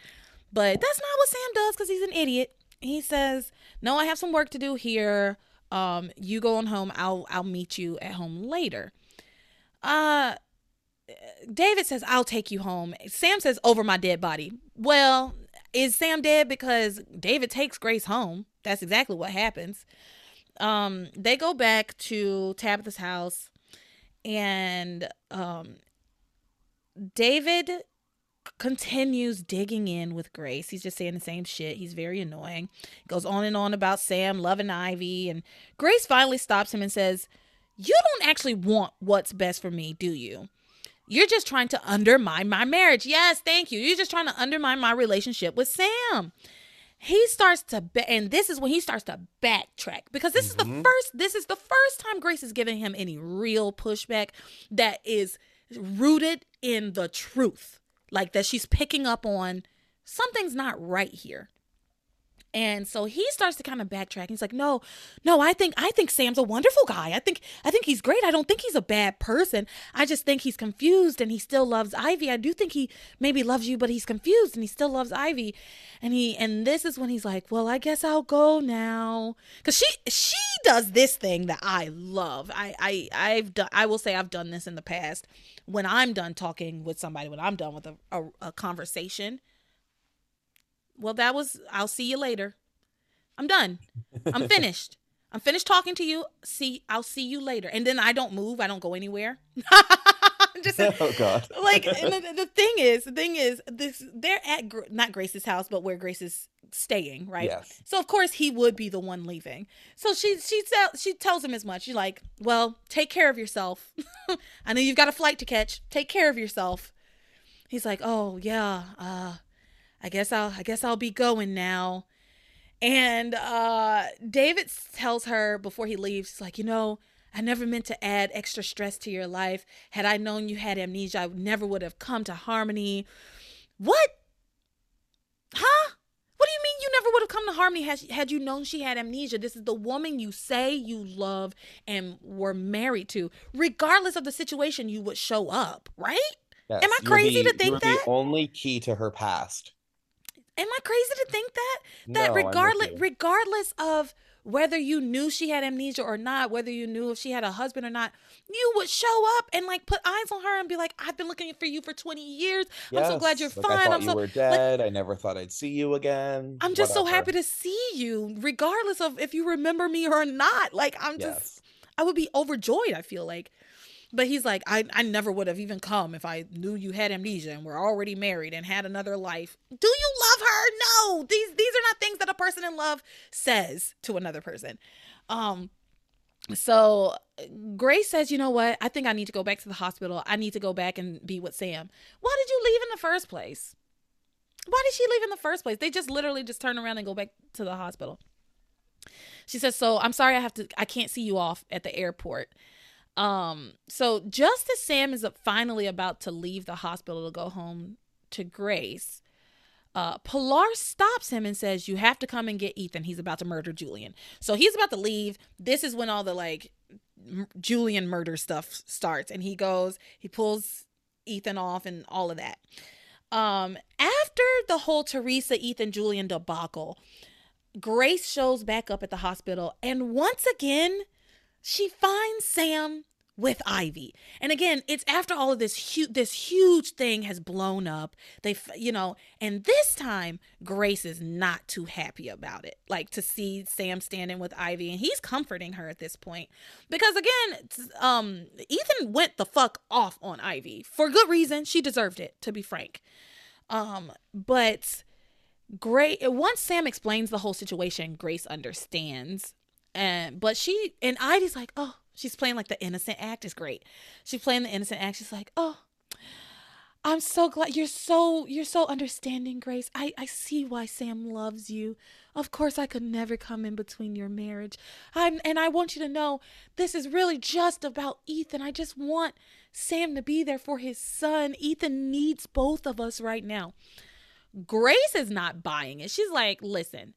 But that's not what sam does because he's an idiot. He says no i have some work to do here. Um you go on home. I'll i'll meet you at home later. Uh david says i'll take you home. Sam says over my dead body. Well is sam dead? Because david takes grace home that's exactly what happens. Um, they go back to Tabitha's house, and um, David continues digging in with Grace. He's just saying the same shit. He's very annoying. Goes on and on about Sam loving Ivy, and Grace finally stops him and says, "You don't actually want what's best for me, do you?" You're just trying to undermine my marriage. Yes, thank you. You're just trying to undermine my relationship with Sam he starts to and this is when he starts to backtrack because this mm-hmm. is the mm-hmm. first this is the first time grace is giving him any real pushback that is rooted in the truth like that she's picking up on something's not right here and so he starts to kind of backtrack. He's like, "No, no, I think I think Sam's a wonderful guy. I think I think he's great. I don't think he's a bad person. I just think he's confused and he still loves Ivy. I do think he maybe loves you, but he's confused and he still loves Ivy." And he and this is when he's like, "Well, I guess I'll go now." Cuz she she does this thing that I love. I I I've done I will say I've done this in the past when I'm done talking with somebody, when I'm done with a, a, a conversation well, that was, I'll see you later. I'm done. I'm (laughs) finished. I'm finished talking to you. See, I'll see you later. And then I don't move. I don't go anywhere. (laughs) Just (laughs) oh god. like the, the, thing is, the thing is, this they're at not Grace's house, but where Grace is staying, right? Yes. So of course he would be the one leaving. So she she tell, she tells him as much. She's like, "Well, take care of yourself. I know you've got a flight to catch. Take care of yourself." He's like, "Oh yeah, uh, I guess I'll I guess I'll be going now." And uh, David tells her before he leaves, he's like, you know, I never meant to add extra stress to your life. Had I known you had amnesia, I never would have come to Harmony. What? Huh? What do you mean you never would have come to Harmony had, had you known she had amnesia? This is the woman you say you love and were married to. Regardless of the situation, you would show up, right? Yes, Am I crazy the, to think that? The only key to her past. Am I crazy to think that? That No, regardless regardless of whether you knew she had amnesia or not, whether you knew if she had a husband or not, you would show up and like put eyes on her and be like, "I've been looking for you for 20 years. I'm so glad you're Yes, like, I fine. thought I'm you so were dead. I never thought I'd see you again. I'm just so happy to see you regardless of if you remember me or not. Like I'm just Yes. I would be overjoyed, I feel like. But he's like, I, I never would have even come if I knew you had amnesia and were already married and had another life. Do you love her? No. These these are not things that a person in love says to another person. Um so Grace says, you know what? I think I need to go back to the hospital. I need to go back and be with Sam. Why did you leave in the first place? Why did she leave in the first place? They just literally just turn around and go back to the hospital. She says, "So I'm sorry, I have to. I can't see you off at the airport." Um, so just as Sam is finally about to leave the hospital to go home to Grace, uh, Pilar stops him and says, "You have to come and get Ethan. He's about to murder Julian." So he's about to leave. This is when all the like m- Julian murder stuff starts, and he goes, he pulls Ethan off, and all of that. Um, after the whole Theresa, Ethan, Julian debacle, Grace shows back up at the hospital, and once again, she finds Sam with Ivy. And again, it's after all of this huge this huge thing has blown up. They you know, and this time Grace is not too happy about it. Like to see Sam standing with Ivy and he's comforting her at this point. Because again, um Ethan went the fuck off on Ivy for good reason. She deserved it, to be frank. Um but Grace once Sam explains the whole situation, Grace understands. And but she and Ivy's like, oh, she's playing like the innocent act is great. She's playing the innocent act. She's like, oh, I'm so glad you're so you're so understanding, Grace. I I see why Sam loves you. Of course, I could never come in between your marriage. I'm and I want you to know this is really just about Ethan. I just want Sam to be there for his son. Ethan needs both of us right now. Grace is not buying it. She's like, listen,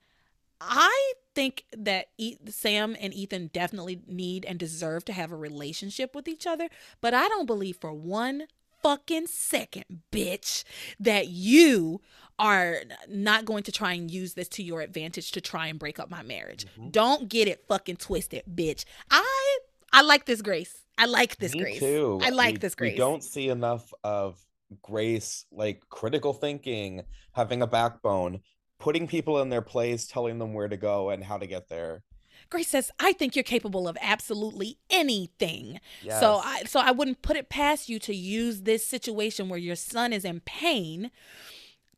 I think that e- Sam and Ethan definitely need and deserve to have a relationship with each other, but I don't believe for one fucking second, bitch, that you are not going to try and use this to your advantage to try and break up my marriage. Mhm. Don't get it fucking twisted, bitch. I I like this Grace. I like this Me Grace. too. I like We- this Grace. We don't see enough of Grace, like critical thinking, having a backbone, putting people in their place, telling them where to go and how to get there. Grace says, "I think you're capable of absolutely anything." Yes. So I so I wouldn't put it past you to use this situation where your son is in pain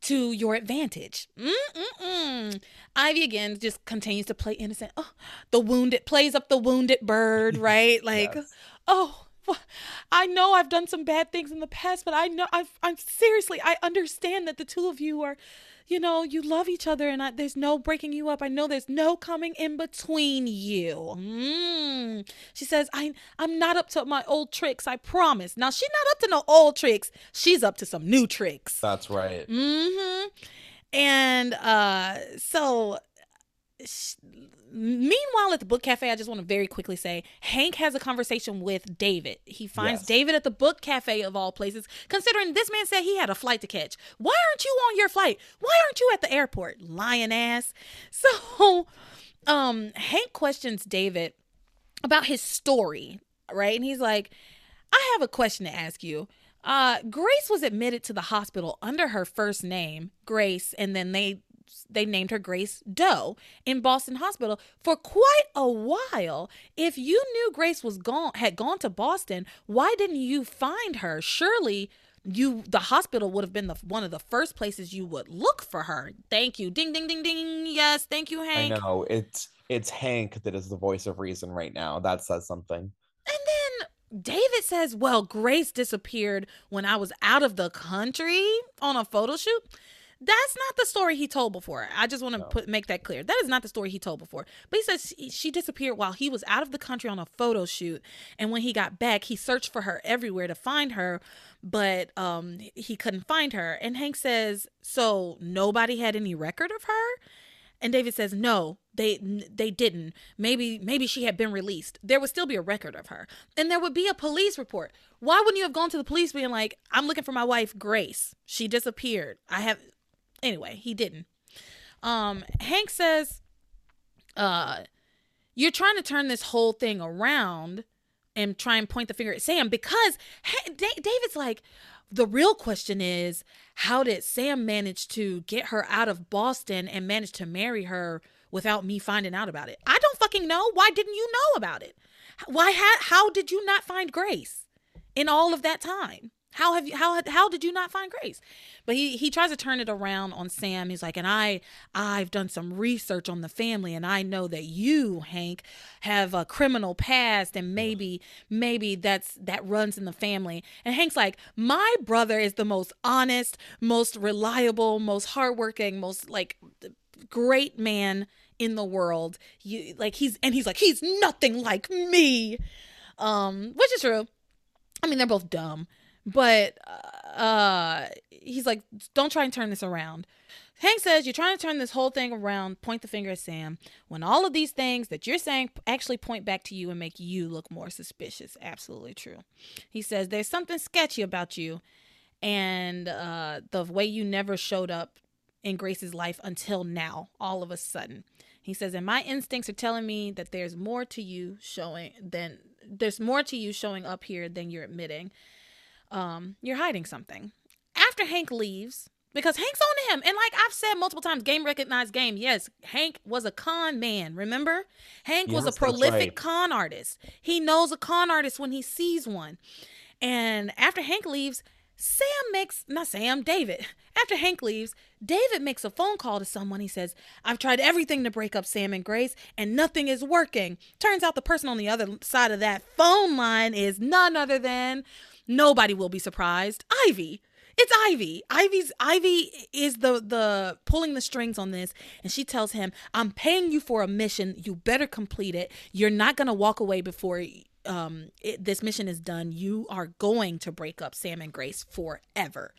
to your advantage. Mm-mm-mm. Ivy again just continues to play innocent. Oh, the wounded plays up the wounded bird, (laughs) right? Like, Yes. oh, I know I've done some bad things in the past, but I know I've, I'm seriously, I understand that the two of you are, you know, you love each other and I, there's no breaking you up. I know there's no coming in between you. Mm. She says, I, I'm not up to my old tricks, I promise. Now, she's not up to no old tricks. She's up to some new tricks. That's right. Mm-hmm. And uh so sh- meanwhile at the book cafe, I just want to very quickly say Hank has a conversation with David. He finds Yes. David at the book cafe of all places, considering this man said he had a flight to catch. Why aren't you on your flight? Why aren't you at the airport? Lion ass. (laughs) So um Hank questions David about his story, right? And he's like, I have a question to ask you. Uh, Grace was admitted to the hospital under her first name, Grace, and then they they named her Grace Doe in Boston Hospital for quite a while. If you knew Grace was gone had gone to Boston, why didn't you find her? Surely you the hospital would have been the one of the first places you would look for her. Thank you. Ding ding ding ding. Yes, thank you, Hank. I know. It's it's Hank that is the voice of reason right now. That says something. And then David says, Well, Grace disappeared when I was out of the country on a photo shoot. That's not the story he told before. I just want to No. put make that clear. That is not the story he told before. But he says she, she disappeared while he was out of the country on a photo shoot, and when he got back, he searched for her everywhere to find her, but um he couldn't find her. And Hank says, "So nobody had any record of her?" And David says, "No, they they didn't. Maybe maybe she had been released. There would still be a record of her, and there would be a police report. Why wouldn't you have gone to the police being like, "I'm looking for my wife, Grace. She disappeared. I have." Anyway, he didn't. Um, Hank says, "Uh, you're trying to turn this whole thing around." And try and point the finger at Sam because David's like, the real question is how did Sam manage to get her out of Boston and manage to marry her without me finding out about it? I don't fucking know. Why didn't you know about it? Why how did you not find Grace in all of that time? How have you how how did you not find Grace? But he he tries to turn it around on Sam. He's like, "And I I've done some research on the family and I know that you, Hank, have a criminal past and maybe maybe that's that runs in the family." And Hank's like, "My brother is the most honest, most reliable, most hardworking, most like great man in the world. You like he's and he's like, "He's nothing like me." Um, which is true. I mean, they're both dumb, but uh, he's like, don't try and turn this around. Hank says, You're trying to turn this whole thing around, point the finger at Sam, when all of these things that you're saying actually point back to you and make you look more suspicious. Absolutely true. He says, There's something sketchy about you and uh, the way you never showed up in Grace's life until now, all of a sudden. He says, And my instincts are telling me that there's more to you showing than there's more to you showing up here than you're admitting. Um, you're hiding something. After Hank leaves, because Hank's on him. And like I've said multiple times, game recognized game. Yes, Hank was a con man, remember? Hank was a prolific right. con artist. He knows a con artist when he sees one. And after Hank leaves, Sam makes, not Sam, David. (laughs) After Hank leaves, David makes a phone call to someone. He says, I've tried everything to break up Sam and Grace, and nothing is working. Turns out the person on the other side of that phone line is none other than, nobody will be surprised, Ivy. It's Ivy. Ivy's Ivy is the the pulling the strings on this, and she tells him, "I'm paying you for a mission. You better complete it. You're not gonna walk away before um it, this mission is done. You are going to break up Sam and Grace forever."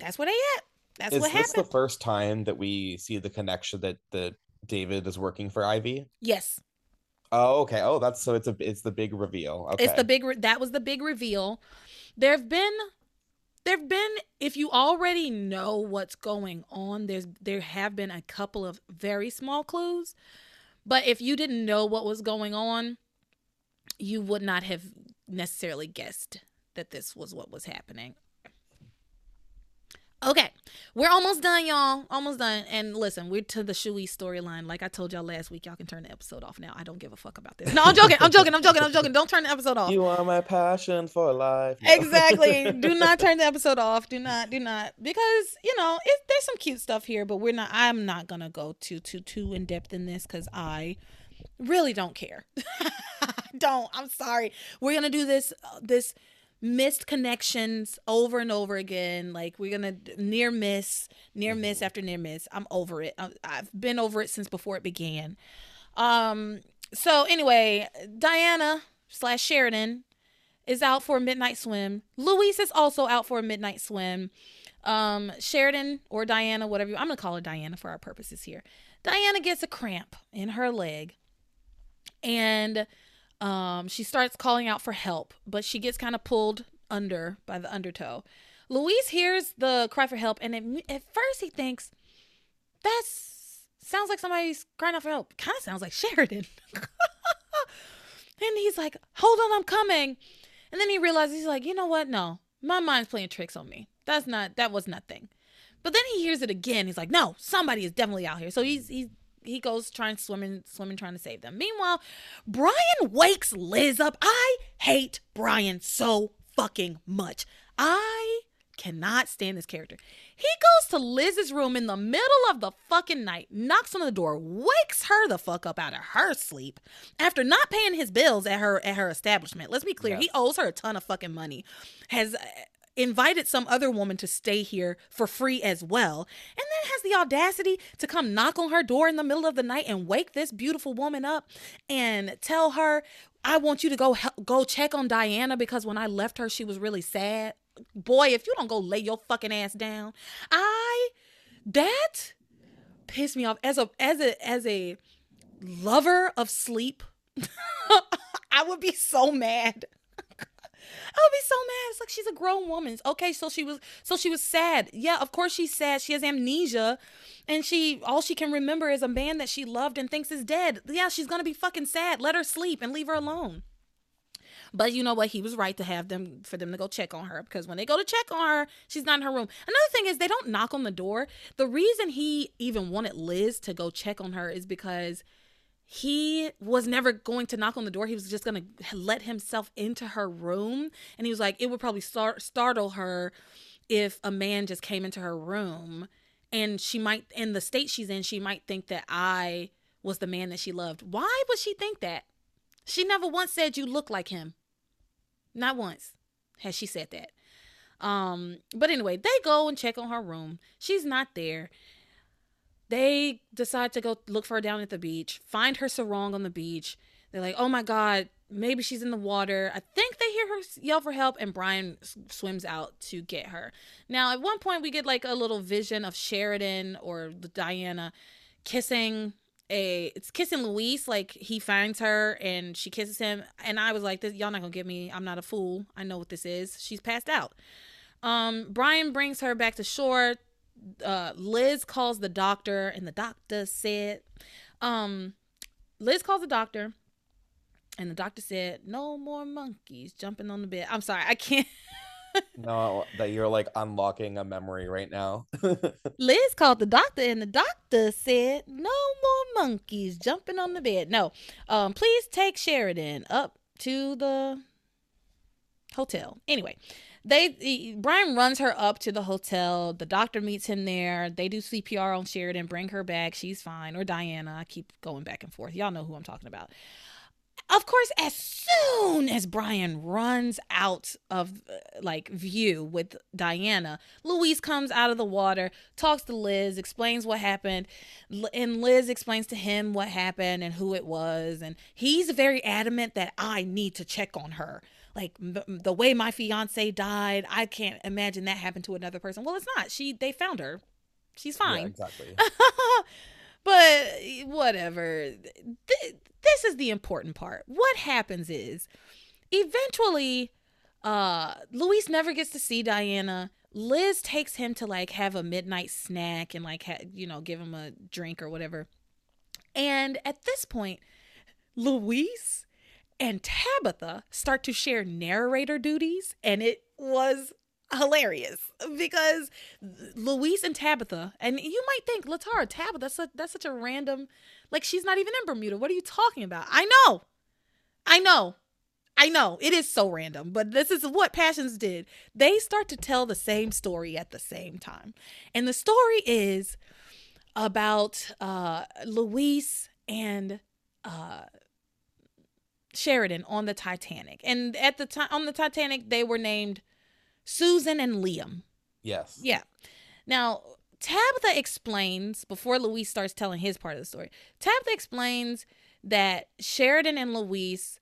That's what I at. That's Is what this happened. the first time that we see the connection that that David is working for Ivy? yes, Oh, okay. Oh, that's so it's a it's the big reveal. Okay. it's the big. Re- that was the big reveal. There've been there've been if you already know what's going on there's there have been a couple of very small clues but if you didn't know what was going on you would not have necessarily guessed that this was what was happening okay we're almost done y'all. Almost done. And listen we're to the shui storyline. Like i told y'all last week y'all can turn the episode off now. I don't give a fuck about this. No i'm joking. I'm joking. I'm joking. I'm joking. Don't turn the episode off. You are my passion for life. No. exactly. (laughs) Do not turn the episode off. Do not do not. Because you know it, there's some cute stuff here but we're not i'm not gonna go too too too in depth in this because i really don't care. (laughs) Don't. I'm sorry. We're gonna do this uh, this missed connections over and over again like we're gonna near miss near miss after near miss i'm over it i've been over it since before it began um so anyway diana slash sheridan is out for a midnight swim. Luis is also out for a midnight swim. Um, Sheridan or Diana, whatever you, I'm gonna call her Diana for our purposes here. Diana gets a cramp in her leg, and um, she starts calling out for help, but she gets kind of pulled under by the undertow. Luis hears the cry for help, and it, at first he thinks that sounds like somebody's crying out for help. Kind of sounds like Sheridan. (laughs) and he's like, "Hold on, I'm coming." And then he realizes he's like, "You know what? No, my mind's playing tricks on me. That's not that was nothing." But then he hears it again. He's like, no, somebody is definitely out here. So he's he's he goes trying swimming, swimming, trying to save them. Meanwhile, Brian wakes Liz up. I hate Brian so fucking much. I cannot stand this character. He goes to Liz's room in the middle of the fucking night, knocks on the door, wakes her the fuck up out of her sleep after not paying his bills at her at her establishment. Let's be clear, Yes. he owes her a ton of fucking money. Has uh, invited some other woman to stay here for free as well, and then has the audacity to come knock on her door in the middle of the night and wake this beautiful woman up and tell her, "I want you to go hel- go check on Diana because when I left her, she was really sad." Boy, if you don't go lay your fucking ass down, I that pissed me off as a as a as a lover of sleep. (laughs) I would be so mad. I would be so mad. It's like she's a grown woman. Okay, so she was so she was sad. Yeah, of course she's sad. She has amnesia and she all she can remember is a man that she loved and thinks is dead. Yeah, she's going to be fucking sad. Let her sleep and leave her alone. But you know what? He was right to have them for them to go check on her because when they go to check on her, she's not in her room. Another thing is they don't knock on the door. The reason he even wanted Liz to go check on her is because he was never going to knock on the door. He was just going to let himself into her room. And he was like, it would probably start, startle her if a man just came into her room. And she might, in the state she's in, she might think that I was the man that she loved. Why would she think that? She never once said you look like him. Not once has she said that. Um, but anyway, they go and check on her room. She's not there. They decide to go look for her down at the beach, find her sarong on the beach. They're like, oh my God, maybe she's in the water. I think they hear her yell for help, and Brian s- swims out to get her. Now, at one point, we get like a little vision of Sheridan or Diana kissing a it's kissing Luis like he finds her and she kisses him and I was like this y'all not gonna get me I'm not a fool I know what this is she's passed out um Brian brings her back to shore uh Liz calls the doctor and the doctor said um Liz calls the doctor and the doctor said no more monkeys jumping on the bed I'm sorry I can't (laughs) No, that you're like unlocking a memory right now. (laughs) Liz called the doctor, and the doctor said, "No more monkeys jumping on the bed." No, um, please take Sheridan up to the hotel. Anyway, they Brian runs her up to the hotel. The doctor meets him there. They do CPR on Sheridan, bring her back. She's fine. Or Diana. I keep going back and forth. Y'all know who I'm talking about. Of course, as soon as Brian runs out of uh, like view with Diana, Luis comes out of the water, talks to Liz, explains what happened, and Liz explains to him what happened and who it was, and he's very adamant that I need to check on her. Like m- the way my fiance died, I can't imagine that happened to another person. Well, it's not. She they found her. She's Yeah, fine. exactly. (laughs) but whatever. Th- this is the important part. What happens is eventually uh Luis never gets to see Diana. Liz takes him to like have a midnight snack and like ha- you know give him a drink or whatever. And at this point, Luis and Tabitha start to share narrator duties and it was hilarious because Luis and Tabitha, and you might think LeTara Tabitha, that's, a, that's such a random, like she's not even in Bermuda. What are you talking about? I know, I know, I know. It is so random, but this is what Passions did. They start to tell the same story at the same time, and the story is about uh, Luis and uh, Sheridan on the Titanic, and at the time on the Titanic they were named Susan and Liam. Yes. Yeah. Now, Tabitha explains before Luis starts telling his part of the story. Tabitha explains that Sheridan and Luis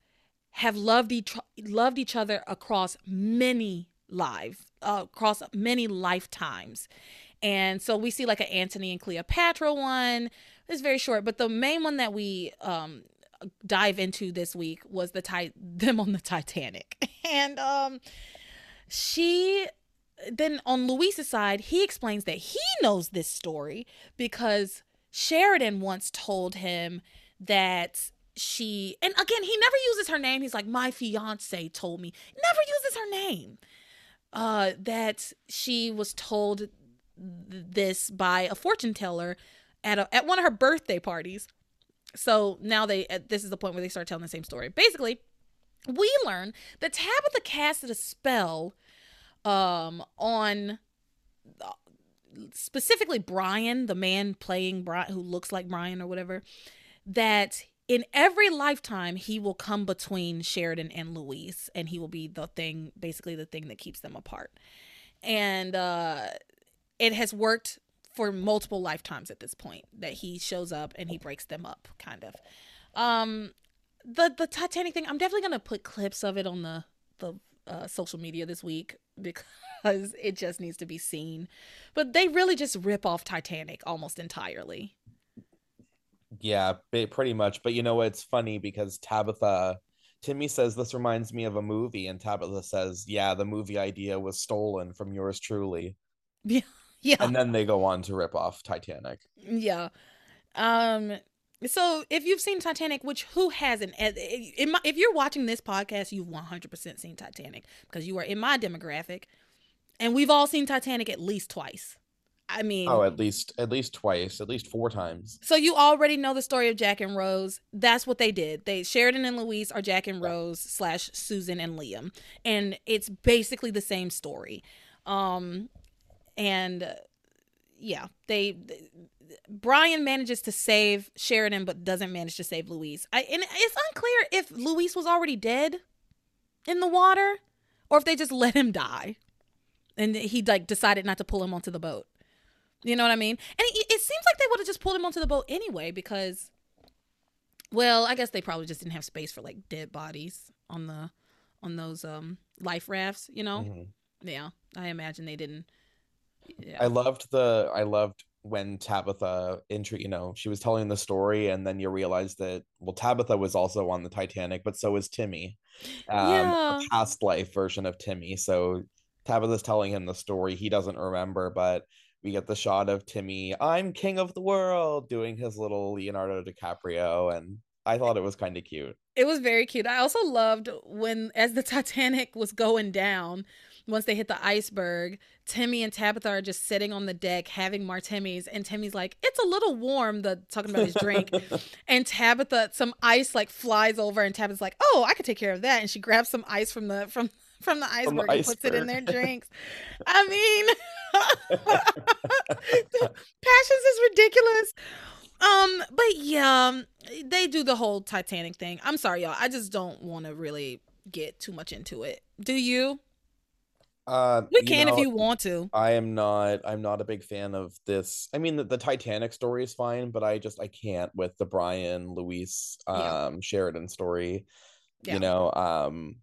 have loved each loved each other across many lives, uh, across many lifetimes. And so we see like an Antony and Cleopatra one. It's very short, but the main one that we um dive into this week was the ti- (laughs) them on the Titanic. (laughs) And um she then on Luis's side, he explains that he knows this story because Sheridan once told him that she and again he never uses her name. He's like, my fiance told me. Never uses her name. Uh that she was told th- this by a fortune teller at a, at one of her birthday parties. So now they uh, this is the point where they start telling the same story. Basically, we learn that Tabitha casted a spell um on uh, specifically Brian, the man playing Brian who looks like Brian or whatever, that in every lifetime he will come between Sheridan and Luis and he will be the thing basically the thing that keeps them apart. And uh it has worked for multiple lifetimes at this point that he shows up and he breaks them up kind of. Um the the Titanic thing, I'm definitely going to put clips of it on the the uh, social media this week (laughs) because it just needs to be seen. But they really just rip off Titanic almost entirely. Yeah, pretty much. But you know, it's funny because Tabitha, Timmy says this reminds me of a movie, and Tabitha says, "Yeah, the movie idea was stolen from yours truly." Yeah, yeah. And then they go on to rip off Titanic. Yeah. Um. So if you've seen Titanic, which who hasn't? If you're watching this podcast, you've 100% seen Titanic because you are in my demographic, and we've all seen Titanic at least twice. I mean, oh, at least at least twice, at least four times. So you already know the story of Jack and Rose. That's what they did. They Sheridan and Luis are Jack and Rose slash Susan and Liam, and it's basically the same story. Um, and uh, yeah, they, they Brian manages to save Sheridan, but doesn't manage to save Luis. I and it's unclear if Luis was already dead in the water, or if they just let him die, and he like decided not to pull him onto the boat. You know what I mean? And it, it seems like they would have just pulled him onto the boat anyway because, well, I guess they probably just didn't have space for like dead bodies on the on those um life rafts. You know? Mm-hmm. Yeah, I imagine they didn't. Yeah. I loved the. I loved when Tabitha intro, you know, she was telling the story, and then you realize that well, Tabitha was also on the Titanic, but so was Timmy, um, yeah. past life version of Timmy. So Tabitha's telling him the story. He doesn't remember, but we get the shot of Timmy, I'm king of the world, doing his little Leonardo DiCaprio. And I thought it was kind of cute. It was very cute. I also loved when, as the Titanic was going down, once they hit the iceberg, Timmy and Tabitha are just sitting on the deck having martinis, and Timmy's like, "It's a little warm." The talking about his drink, (laughs) and Tabitha, some ice like flies over, and Tabitha's like, "Oh, I could take care of that," and she grabs some ice from the from from the iceberg, from the and puts it in their (laughs) drinks. I mean, (laughs) Passions is ridiculous. Um, but yeah, um, they do the whole Titanic thing. I'm sorry, y'all. I just don't want to really get too much into it. Do you? Uh, we can know, if you want to. I am not. I'm not a big fan of this. I mean, the, the Titanic story is fine, but I just I can't with the Brian Luis um yeah. Sheridan story. Yeah. You know, um,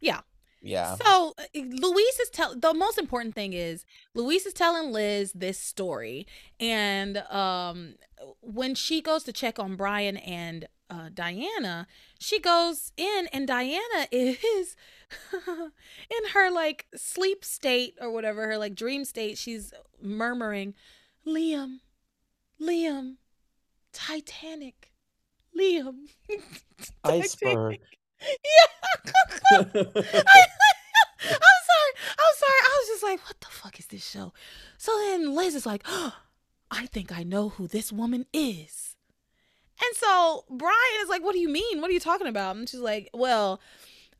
yeah. Yeah. So uh, Luis is telling the most important thing is Luis is telling Liz this story, and um, when she goes to check on Brian and uh, Diana, she goes in, and Diana (laughs) is in her like sleep state or whatever, her like dream state. She's murmuring, "Liam, Liam, Titanic, Liam, (laughs) Iceberg." Yeah. (laughs) I, am sorry. I'm sorry. I was just like, what the fuck is this show? So then Liz is like, oh, (gasps) I think I know who this woman is. And so Brian is like, what do you mean? What are you talking about? And she's like, well,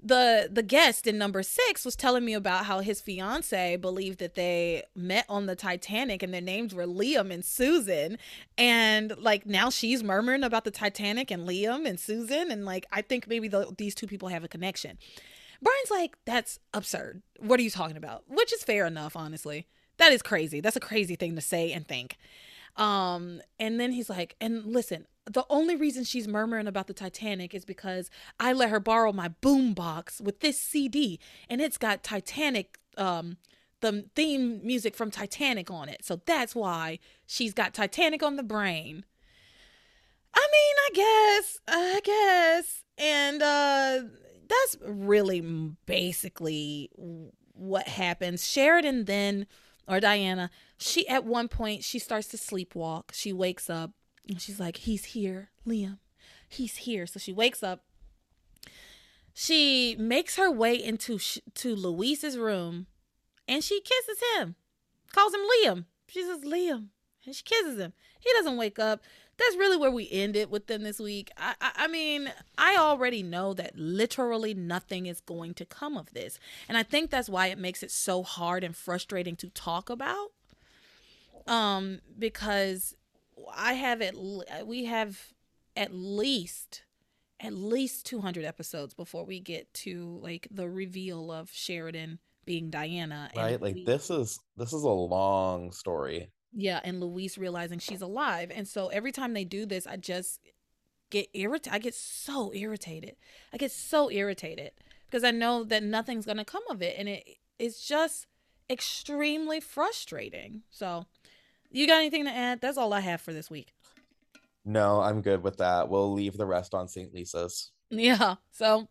the the guest in number six was telling me about how his fiance believed that they met on the Titanic and their names were Liam and Susan, and like now she's murmuring about the Titanic and Liam and Susan, and like I think maybe the, these two people have a connection. Brian's like, that's absurd. What are you talking about? Which is fair enough, honestly. That is crazy. That's a crazy thing to say and think. Um, and then he's like, and listen, the only reason she's murmuring about the Titanic is because I let her borrow my boom box with this CD and it's got Titanic um the theme music from Titanic on it. So that's why she's got Titanic on the brain. I mean, I guess, I guess. And uh that's really basically what happens. Sheridan then or Diana, she at one point she starts to sleepwalk. She wakes up and she's like, He's here, Liam. He's here. So she wakes up. She makes her way into to Luis's room and she kisses him calls him Liam. She says Liam, and she kisses him. He doesn't wake up. That's really where we end it with them this week. I, I, I mean, I already know that literally nothing is going to come of this, and I think that's why it makes it so hard and frustrating to talk about. Um, because I have it. Uh, we have at least at least 200 episodes before we get to like the reveal of Sheridan being Diana. Right? Like this is this is a long story. Yeah, and Luis realizing she's alive. And so every time they do this, I just get irritated. I get so irritated. I get so irritated because I know that nothing's going to come of it and it it's just extremely frustrating. So, you got anything to add? That's all I have for this week. No, I'm good with that. We'll leave the rest on St. Lisa's. Yeah. So,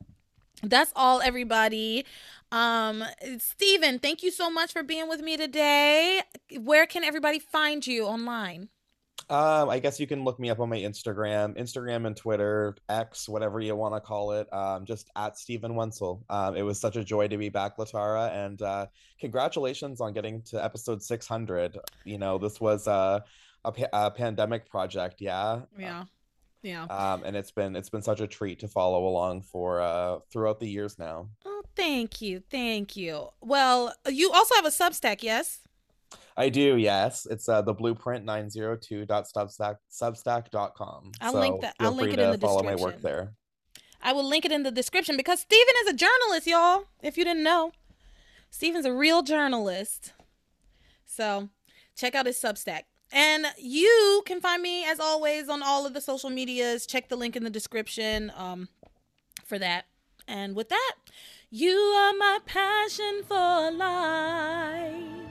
that's all everybody um Stephen, thank you so much for being with me today. Where can everybody find you online? Um, I guess you can look me up on my Instagram, Instagram and Twitter, X, whatever you want to call it. Um, just at Stephen Wentzell. Um, it was such a joy to be back, LeTara, and uh, congratulations on getting to episode 600. You know, this was uh, a, a pandemic project, yeah. Yeah. Yeah. Um, and it's been it's been such a treat to follow along for uh throughout the years now. Oh, thank you, thank you. Well, you also have a Substack, yes? I do, yes. It's uh the blueprint 902.substack.substack.com. I'll so link that. I'll link it in the description. follow description. my work there. I will link it in the description because Stephen is a journalist, y'all. If you didn't know, Stephen's a real journalist. So check out his Substack. And you can find me as always on all of the social medias. Check the link in the description um, for that. And with that, you are my passion for life.